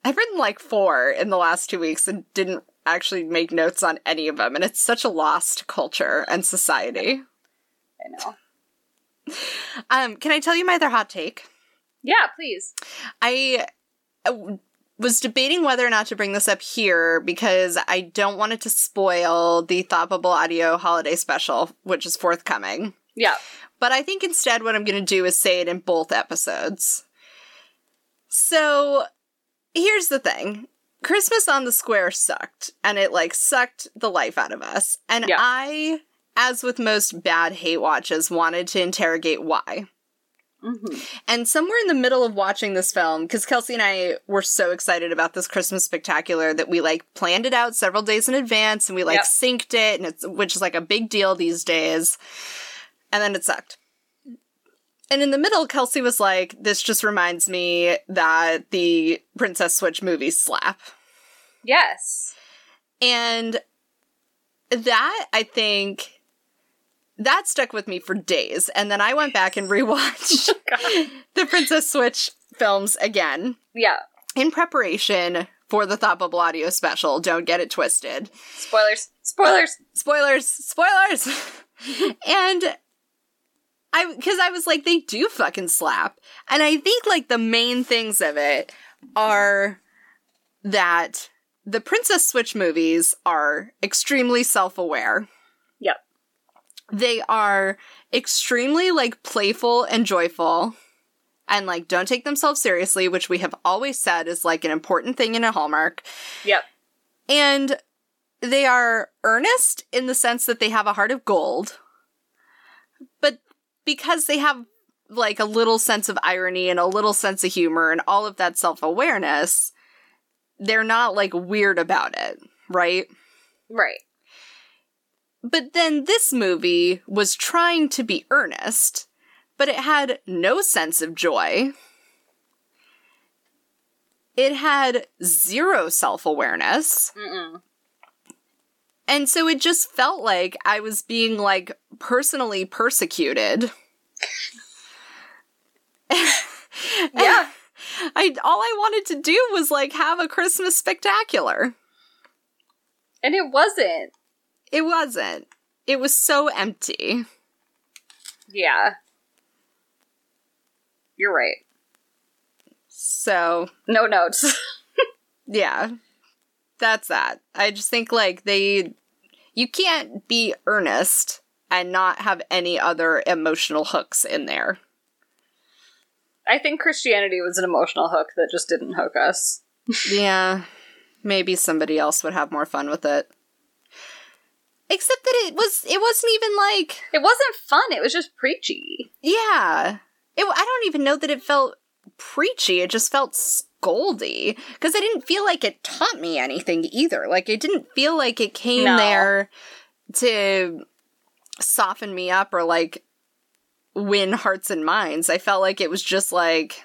I've written like four in the last two weeks and didn't actually make notes on any of them, and it's such a lost culture and society. I know. Um, can I tell you my other hot take? Yeah, please. I was debating whether or not to bring this up here because I don't want it to spoil the Thought Bubble Audio Holiday Special, which is forthcoming. Yeah. But I think instead what I'm going to do is say it in both episodes. So here's the thing Christmas on the Square sucked, and it like sucked the life out of us. And Yeah. I, as with most bad hate watches, wanted to interrogate why. Hmm And somewhere in the middle of watching this film, because Kelsey and I were so excited about this Christmas spectacular that we like planned it out several days in advance and we like Yep. synced it, and it's which is like a big deal these days. And then it sucked. And in the middle, Kelsey was like, "This just reminds me that the Princess Switch movies slap." Yes. And that, I think, that stuck with me for days. And then I went back and oh, rewatched God. the Princess Switch films again Yeah. in preparation for the Thought Bubble Audio special. Don't get it twisted. Spoilers. Spoilers. Spoilers, spoilers. and I, because I was like, they do fucking slap. And I think like the main things of it are that the Princess Switch movies are extremely self aware. They are extremely like playful and joyful and like don't take themselves seriously, which we have always said is like an important thing in a Hallmark. Yep. And they are earnest in the sense that they have a heart of gold. But because they have like a little sense of irony and a little sense of humor and all of that self awareness, they're not like weird about it, right? Right. But then this movie was trying to be earnest, but it had no sense of joy. It had zero self awareness. And so it just felt like I was being like personally persecuted. Yeah. I all I wanted to do was like have a Christmas spectacular. And it wasn't. It wasn't. It was so empty. Yeah. You're right. So, No notes. yeah. That's that. I just think like they you can't be earnest and not have any other emotional hooks in there. I think Christianity was an emotional hook that just didn't hook us. yeah. Maybe somebody else would have more fun with it. Except that it was it wasn't even like It wasn't fun, it was just preachy. Yeah. It, I don't even know that it felt preachy. It just felt scoldy. Because I didn't feel like it taught me anything either. Like, it didn't feel like it came No. there to soften me up or, like, win hearts and minds. I felt like it was just like,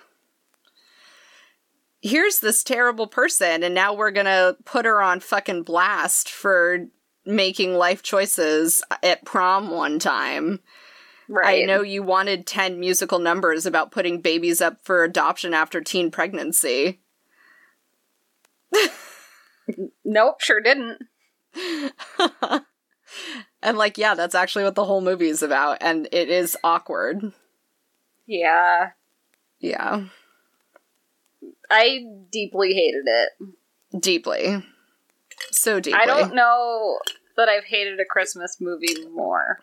here's this terrible person, and now we're gonna put her on fucking blast for making life choices at prom one time. Right. I know you wanted 10 musical numbers about putting babies up for adoption after teen pregnancy. Nope, sure didn't. and, like, yeah, that's actually what the whole movie is about, and it is awkward. Yeah. Yeah, I deeply hated it. deeply. So deeply. I don't know that I've hated a Christmas movie more.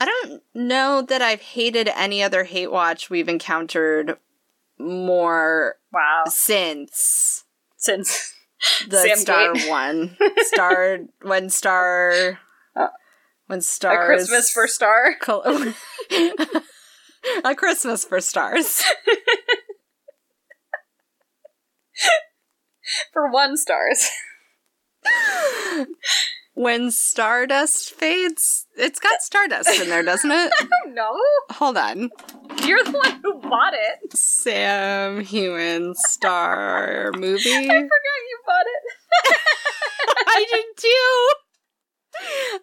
I don't know that I've hated any other hate watch we've encountered more Wow. since Since the Sam Star Gate. one. Star when Star Uh, when A Christmas for Star. Col- a Christmas for stars. For one stars. When stardust fades, it's got stardust in there, doesn't it? no. Hold on. You're the one who bought it. Sam Heughan Star movie. I forgot you bought it. I did too.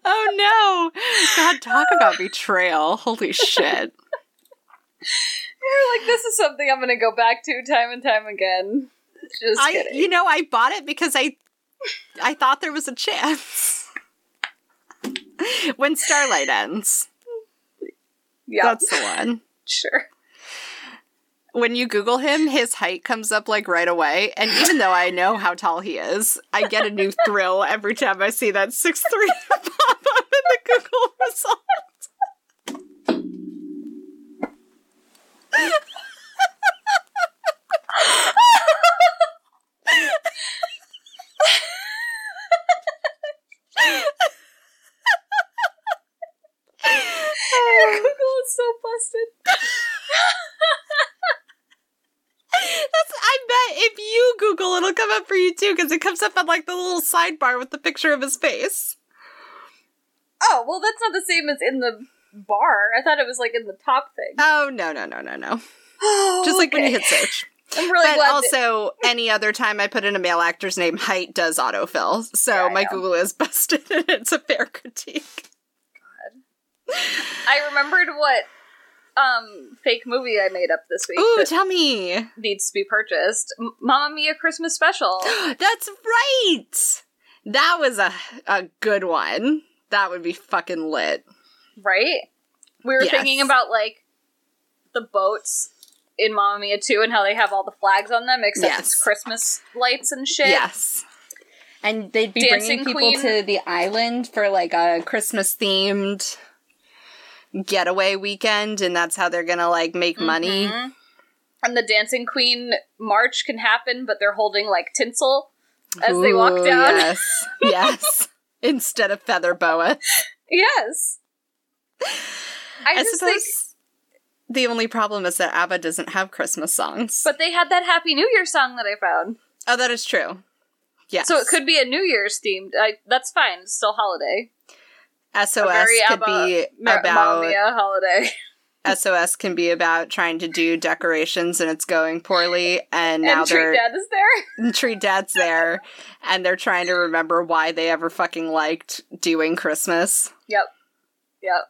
Oh no. God, talk about betrayal. Holy shit. You're like, this is something I'm gonna go back to time and time again. Just I kidding. you know, I bought it because I I thought there was a chance. when Starlight ends. yeah, That's the one. sure. When you Google him, his height comes up like right away. And even though I know how tall he is, I get a new thrill every time I see that 6'3 pop up in the Google results. So busted. That's I bet if you Google it'll come up for you too, because it comes up on like the little sidebar with the picture of his face. Oh, well, that's not the same as in the bar. I thought it was like in the top thing. Oh no, no, no, no, no. Oh, Just like when you hit search. I'm really but glad. that- also, any other time I put in a male actor's name, height does autofill. So Yeah, my. Google is busted and it's a fair critique. I remembered what um fake movie I made up this week Ooh, tell me. needs to be purchased. M- Mamma Mia Christmas Special. That's right. That was a a good one. That would be fucking lit. right? We were Yes. thinking about like the boats in Mamma Mia 2 and how they have all the flags on them, except Yes. it's Christmas lights and shit. Yes. And they'd be Dancing bringing people Queen. to the island for like a Christmas themed getaway weekend, and that's how they're gonna like make money. Mhm. And the Dancing Queen march can happen, but they're holding like tinsel as they walk down. Yes. yes. Instead of feather boa. Yes. I, I, just suppose think, the only problem is that ABBA doesn't have Christmas songs. but they had that Happy New Year song that I found. oh, that is true. Yes. So it could be a New Year's themed. I, that's fine. It's still holiday. SOS a could ABBA, be Mar- about Mia holiday. SOS can be about trying to do decorations and it's going poorly, and now and they're Treat Dad is there. Tree Dad's there, and they're trying to remember why they ever fucking liked doing Christmas. Yep. Yep.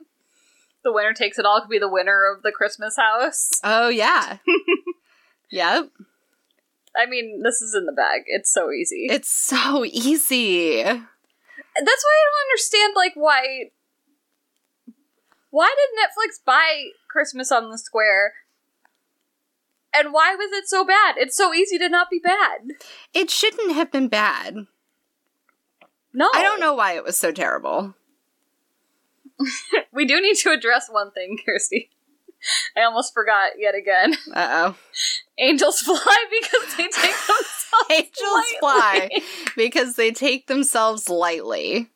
The winner takes it all could be the winner of the Christmas house. Oh yeah, yep. I mean, this is in the bag. It's so easy. It's so easy. That's why I don't understand like why why did Netflix buy Christmas on the Square? And why was it so bad? It's so easy to not be bad. It shouldn't have been bad. No. I don't know why it was so terrible. We do need to address one thing, Kirsty. I almost forgot yet again. Uh oh. Angels fly because they take themselves Angels fly because they take themselves lightly.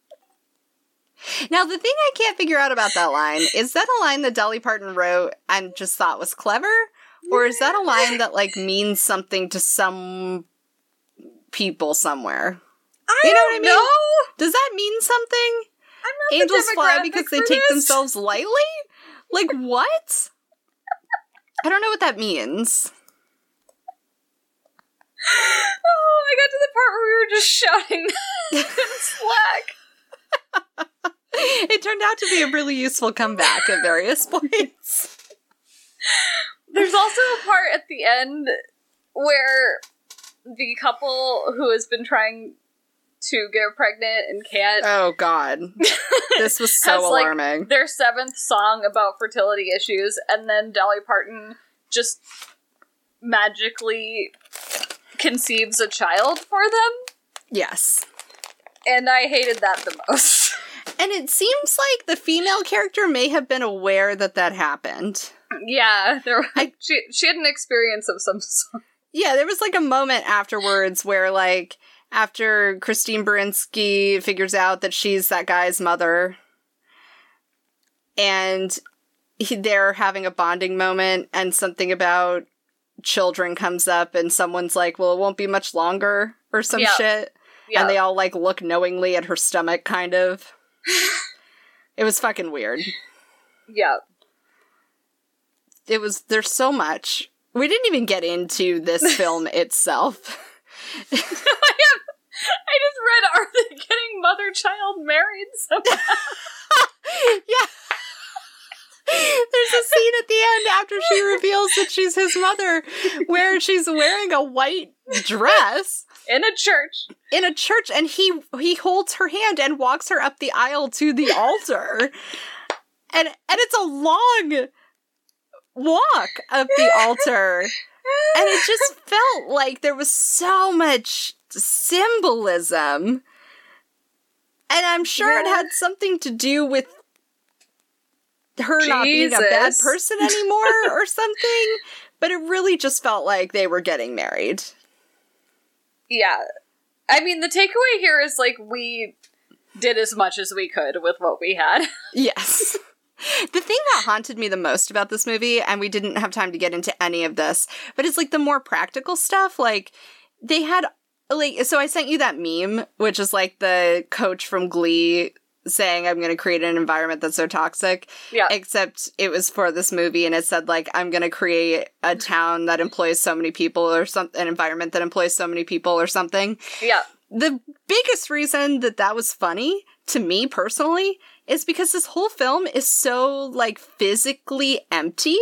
Now, the thing I can't figure out about that line is that a line that Dolly Parton wrote and just thought was clever? Or is that a line that, like, means something to some people somewhere? I You know don't what I mean? know. Does that mean something? Angels fly because they take themselves lightly? Like, what? I don't know what that means. Oh, I got to the part where we were just shouting in Slack. It turned out to be a really useful comeback at various points. There's also a part at the end where the couple who has been trying to get pregnant and can't Oh god. This was so Has, like, alarming. their seventh song about fertility issues, and then Dolly Parton just magically conceives a child for them, yes. and I hated that the most. And it seems like the female character may have been aware that that happened. yeah, there I- she she had an experience of some sort. Yeah, there was like a moment afterwards where like after Christine Baranski figures out that she's that guy's mother and he, they're having a bonding moment and something about children comes up and someone's like, "Well, it won't be much longer" or some Yeah. shit. Yeah, And they all like look knowingly at her stomach kind of. it was fucking weird. yeah. It was there's so much. We didn't even get into this film itself. I have. I just read, are they getting mother child married somehow? yeah. There's a scene at the end after she reveals that she's his mother where she's wearing a white dress In a church. in a church and he he holds her hand and walks her up the aisle to the altar. And and it's a long walk up the altar. And it just felt like there was so much symbolism. And I'm sure it had something to do with her not being a bad person anymore or something. But it really just felt like they were getting married. Yeah. I mean, the takeaway here is like we did as much as we could with what we had. Yes. The thing that haunted me the most about this movie, and we didn't have time to get into any of this, but it's like the more practical stuff. Like, they had, like, so I sent you that meme, which is like the coach from Glee saying, I'm going to create an environment that's so toxic. Yeah. Except it was for this movie, and it said, like, I'm going to create a town that employs so many people, or some, an environment that employs so many people, or something yeah. the biggest reason that that was funny to me personally is because this whole film is so like physically empty.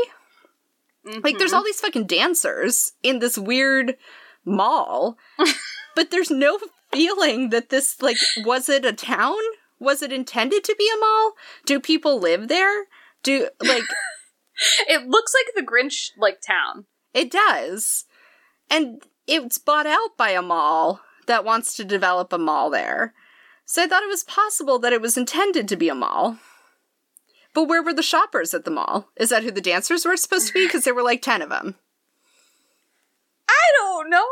Like there's mm-hmm. all these fucking dancers in this weird mall, but there's no feeling that this like was it a town? Was it intended to be a mall? Do people live there? Do like It looks like the Grinch like town. It does. And it's bought out by a mall that wants to develop a mall there. So I thought it was possible that it was intended to be a mall. But where were the shoppers at the mall? Is that who the dancers were supposed to be? Because there were like 10 of them. I don't know.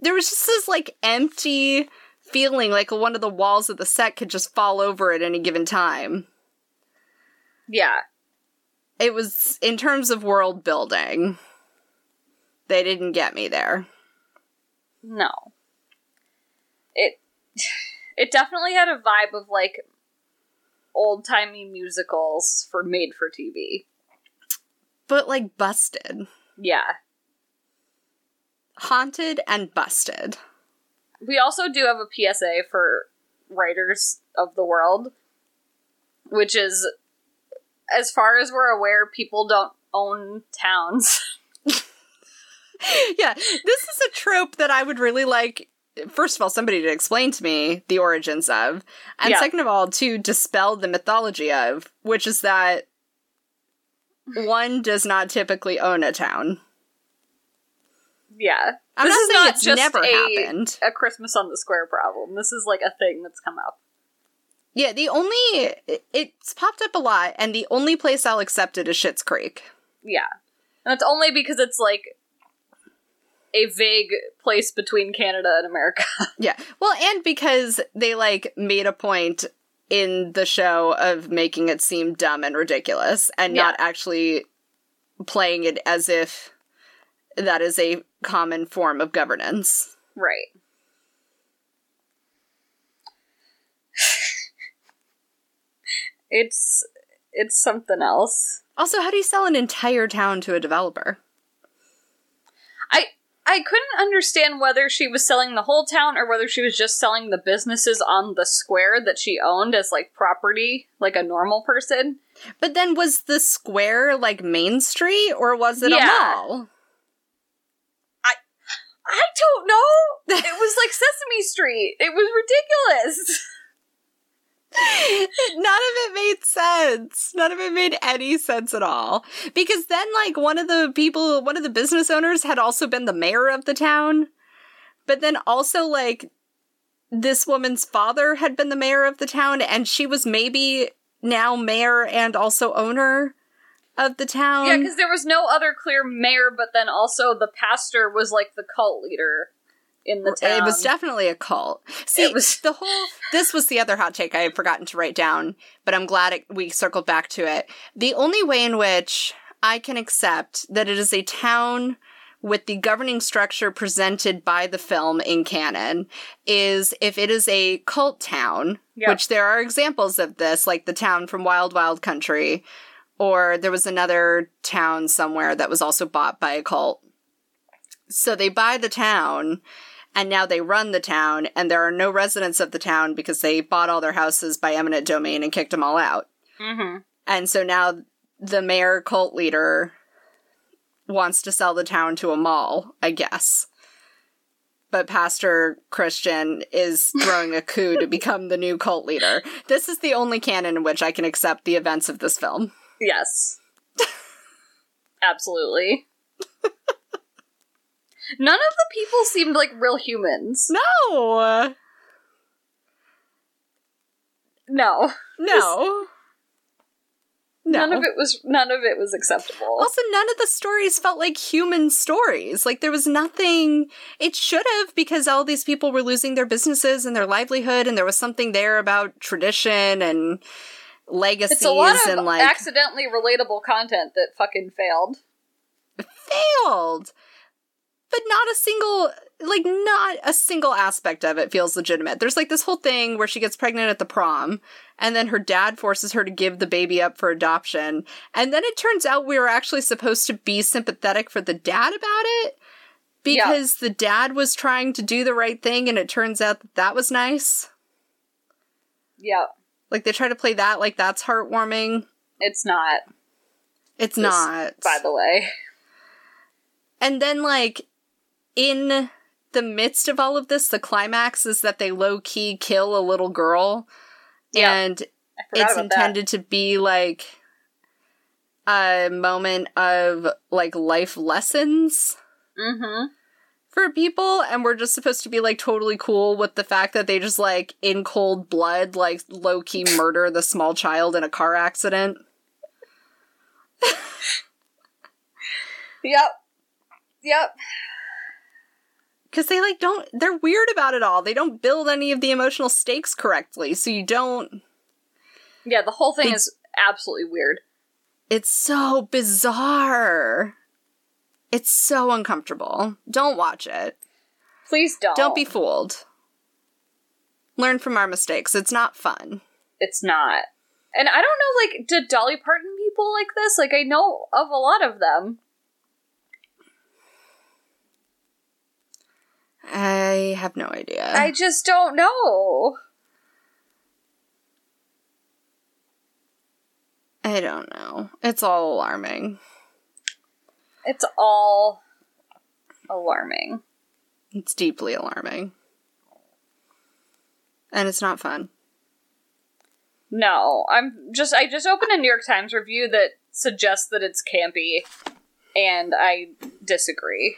There was just this like empty feeling like one of the walls of the set could just fall over at any given time. Yeah. It was, in terms of world building, they didn't get me there. No. it it definitely had a vibe of like old timey musicals for made for TV. But like busted. Yeah. Haunted and busted. We also do have a PSA for writers of the world, which is as far as we're aware, people don't own towns. yeah, this is a trope that I would really like. First of all, somebody to explain to me the origins of, and Yeah. second of all, to dispel the mythology of, which is that one does not typically own a town. Yeah. I'm This not is saying not just never a- happened. A Christmas on the Square problem. This is like a thing that's come up. Yeah, the only it's popped up a lot, and the only place I'll accept it is Schitt's Creek. Yeah. And it's only because it's like a vague place between Canada and America. Yeah. Well, and because they like made a point in the show of making it seem dumb and ridiculous and Yeah. not actually playing it as if that is a common form of governance. right. it's it's something else. Also, how do you sell an entire town to a developer? I I couldn't understand whether she was selling the whole town or whether she was just selling the businesses on the square that she owned as like property, like a normal person. But then was the square like Main Street or was it Yeah. a mall? I don't know. It was like Sesame Street. It was ridiculous. None of it made sense. None of it made any sense at all. Because then, like, one of the people, one of the business owners had also been the mayor of the town. But then also, like, this woman's father had been the mayor of the town, and she was maybe now mayor and also owner of the town. Yeah, because there was no other clear mayor, but then also the pastor was like the cult leader in the town. It was definitely a cult. See, It was- the whole. This was the other hot take I had forgotten to write down, but I'm glad it, we circled back to it. The only way in which I can accept that it is a town with the governing structure presented by the film in canon is if it is a cult town, Yeah. which there are examples of this, like the town from Wild Wild Country, or there was another town somewhere that was also bought by a cult. So they buy the town and now they run the town and there are no residents of the town because they bought all their houses by eminent domain and kicked them all out. Mm-hmm. And so now the mayor cult leader wants to sell the town to a mall, I guess. But Pastor Christian is throwing a coup to become the new cult leader. This is the only canon in which I can accept the events of this film. Yes. Absolutely. None of the people seemed like real humans. No! No. No. No. None of it was none of it was acceptable. Also, none of the stories felt like human stories. Like, there was nothing. It should have, because all these people were losing their businesses and their livelihood, and there was something there about tradition and legacies it's a lot of and, like, accidentally relatable content that fucking failed. failed. But not a single, like, not a single aspect of it feels legitimate. There's, like, this whole thing where she gets pregnant at the prom, and then her dad forces her to give the baby up for adoption. And then it turns out we were actually supposed to be sympathetic for the dad about it Yeah. because the dad was trying to do the right thing, and it turns out that that was nice. Yeah. Like, they try to play that like that's heartwarming. It's not, It's not. by the way. And then, like, in the midst of all of this, the climax is that they low key kill a little girl. Yeah. And it's intended to be like a moment of like life lessons. Mm-hmm. For people. And we're just supposed to be like totally cool with the fact that they just like in cold blood, like low key murder the small child in a car accident. Yep. Yep. Because they like don't, they're weird about it all. They don't build any of the emotional stakes correctly. So you don't, Yeah, the whole thing They- is absolutely weird. it's so bizarre. It's so uncomfortable. Don't watch it. Please don't. Don't be fooled. Learn from our mistakes. It's not fun. It's not. And I don't know, like, did Dolly Parton people like this? Like, I know of a lot of them. I have no idea. I just don't know. I don't know. It's all alarming. It's all alarming. It's deeply alarming. And it's not fun. No, I'm just I just opened a New York Times review that suggests that it's campy and I disagree.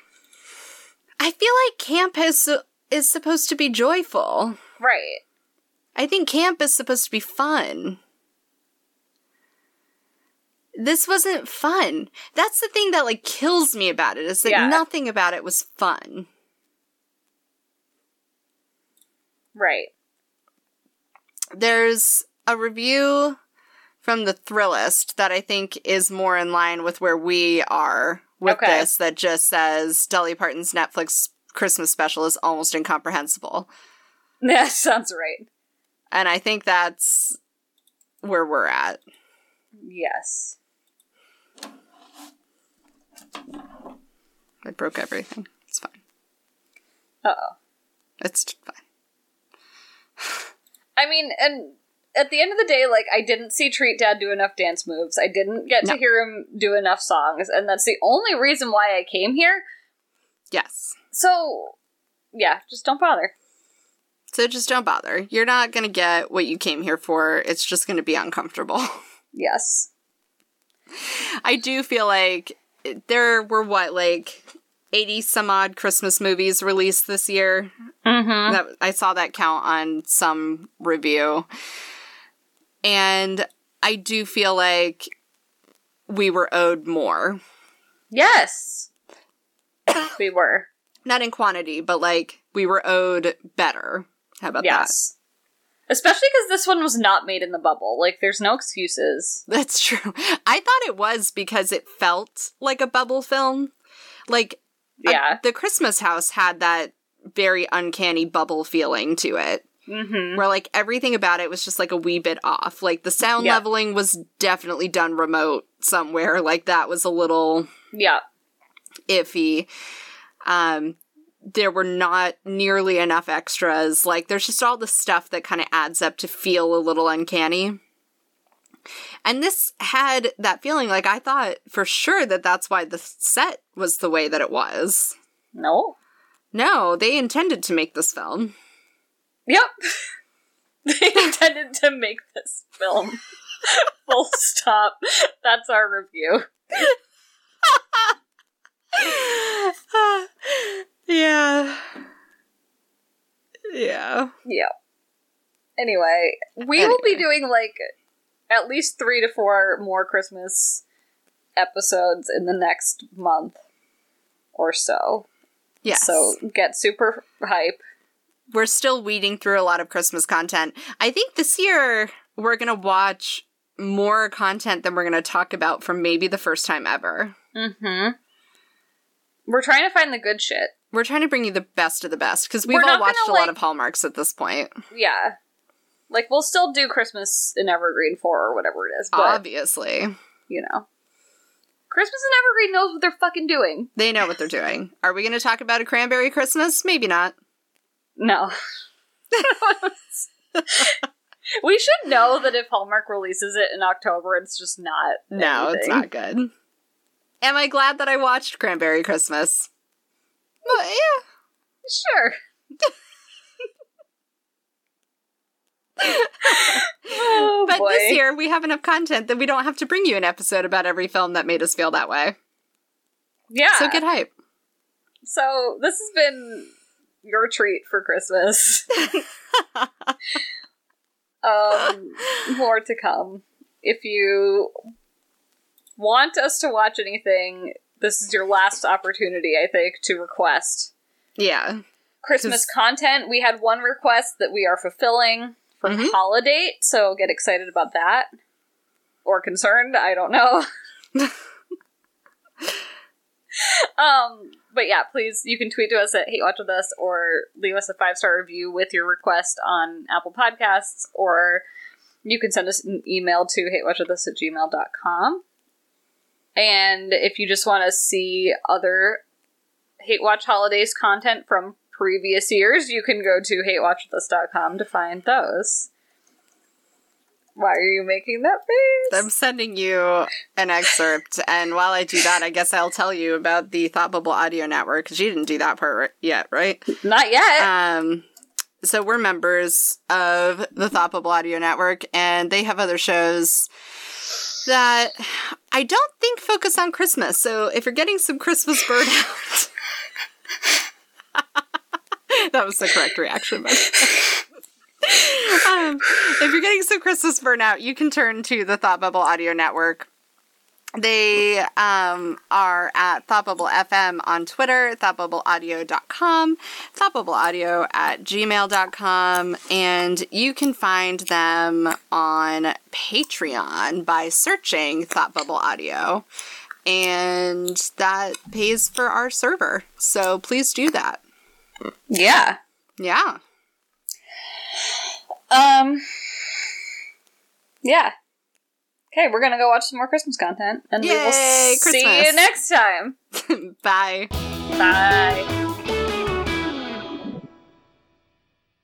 I feel like camp is is supposed to be joyful. Right. I think camp is supposed to be fun. This wasn't fun. That's the thing that like kills me about it is that Yeah. nothing about it was fun. Right. There's a review from the Thrillist that I think is more in line with where we are with Okay. this that just says Dolly Parton's Netflix Christmas special is almost incomprehensible. That sounds right. And I think that's where we're at. Yes. I broke everything. It's fine. Uh oh. It's fine. I mean, and at the end of the day, like I didn't see Treat Dad do enough dance moves. I didn't get No. to hear him do enough songs, and that's the only reason why I came here. Yes. So, yeah, just don't bother. So just don't bother. You're not going to get what you came here for. It's just going to be uncomfortable. Yes. I do feel like there were what like 80 some odd Christmas movies released this year. Mm-hmm. That I saw that count on some review. And I do feel like we were owed more. Yes. we were. Not in quantity, but like we were owed better. How about Yes. Especially because this one was not made in the bubble. Like, there's no excuses. That's true. I thought it was because it felt like a bubble film. Like a- Yeah. the Christmas house had that very uncanny bubble feeling to it. mm-hmm. Where like everything about it was just like a wee bit off. Like the sound Yeah. leveling was definitely done remote somewhere. Like that was a little Yeah. iffy. Um, there were not nearly enough extras. Like, there's just all the stuff that kind of adds up to feel a little uncanny. And this had that feeling. Like, I thought for sure that that's why the set was the way that it was. No. No, they intended to make this film. Yep. they intended to make this film. Full stop. That's our review. yeah. Yeah. Yeah. Anyway, we will be doing like at least three to four more Christmas episodes in the next month or so. Yes. So get super hype. we're still weeding through a lot of Christmas content. I think this year we're going to watch more content than we're going to talk about for maybe the first time ever. Mm-hmm. We're trying to find the good shit. We're trying to bring you the best of the best because we've We're all watched a gonna, lot like- of Hallmarks at this point. Yeah. Like we'll still do Christmas in Evergreen 4 or whatever it is, but Obviously, you know. Christmas and Evergreen knows what they're fucking doing. they know what they're doing. Are we going to talk about a cranberry Christmas? Maybe not. No. we should know that if Hallmark releases it in October, it's just not. No, it's not good. Am I glad that I watched Cranberry Christmas? Well, yeah. Sure. oh, But boy. this year we have enough content that we don't have to bring you an episode about every film that made us feel that way. yeah. So get hype. So this has been your treat for Christmas. um, more to come. If you want us to watch anything, this is your last opportunity, I think, to request Yeah. Christmas content. We had one request that we are fulfilling for Mhm. holiday, so get excited about that. Or concerned, I don't know. um, but yeah, please, you can tweet to us at Hate Watch With Us or leave us a five star review with your request on Apple Podcasts, or you can send us an email to hatewatchwithus at gmail.com. And if you just want to see other Hate Watch Holidays content from previous years, you can go to hatewatchwithus.com to find those. Why are you making that face? I'm sending you an excerpt, and while I do that, I guess I'll tell you about the Thought Bubble Audio Network because you didn't do that part yet, right? Not yet. Um, so we're members of the Thought Bubble Audio Network, and they have other shows that I don't think focus on Christmas. So if you're getting some Christmas burnout, that was the correct reaction. But um, if you're getting some Christmas burnout, you can turn to the Thought Bubble Audio Network. They um, are at Bubble FM on Twitter, thoughtbubbleaudio.com, thoughtbubbleaudio at gmail.com, and you can find them on Patreon by searching Thought Bubble Audio. And that pays for our server. So please do that. yeah. Yeah. Um. Yeah. Okay, we're gonna go watch some more Christmas content, and we will Yay, see you next time. Bye. Bye.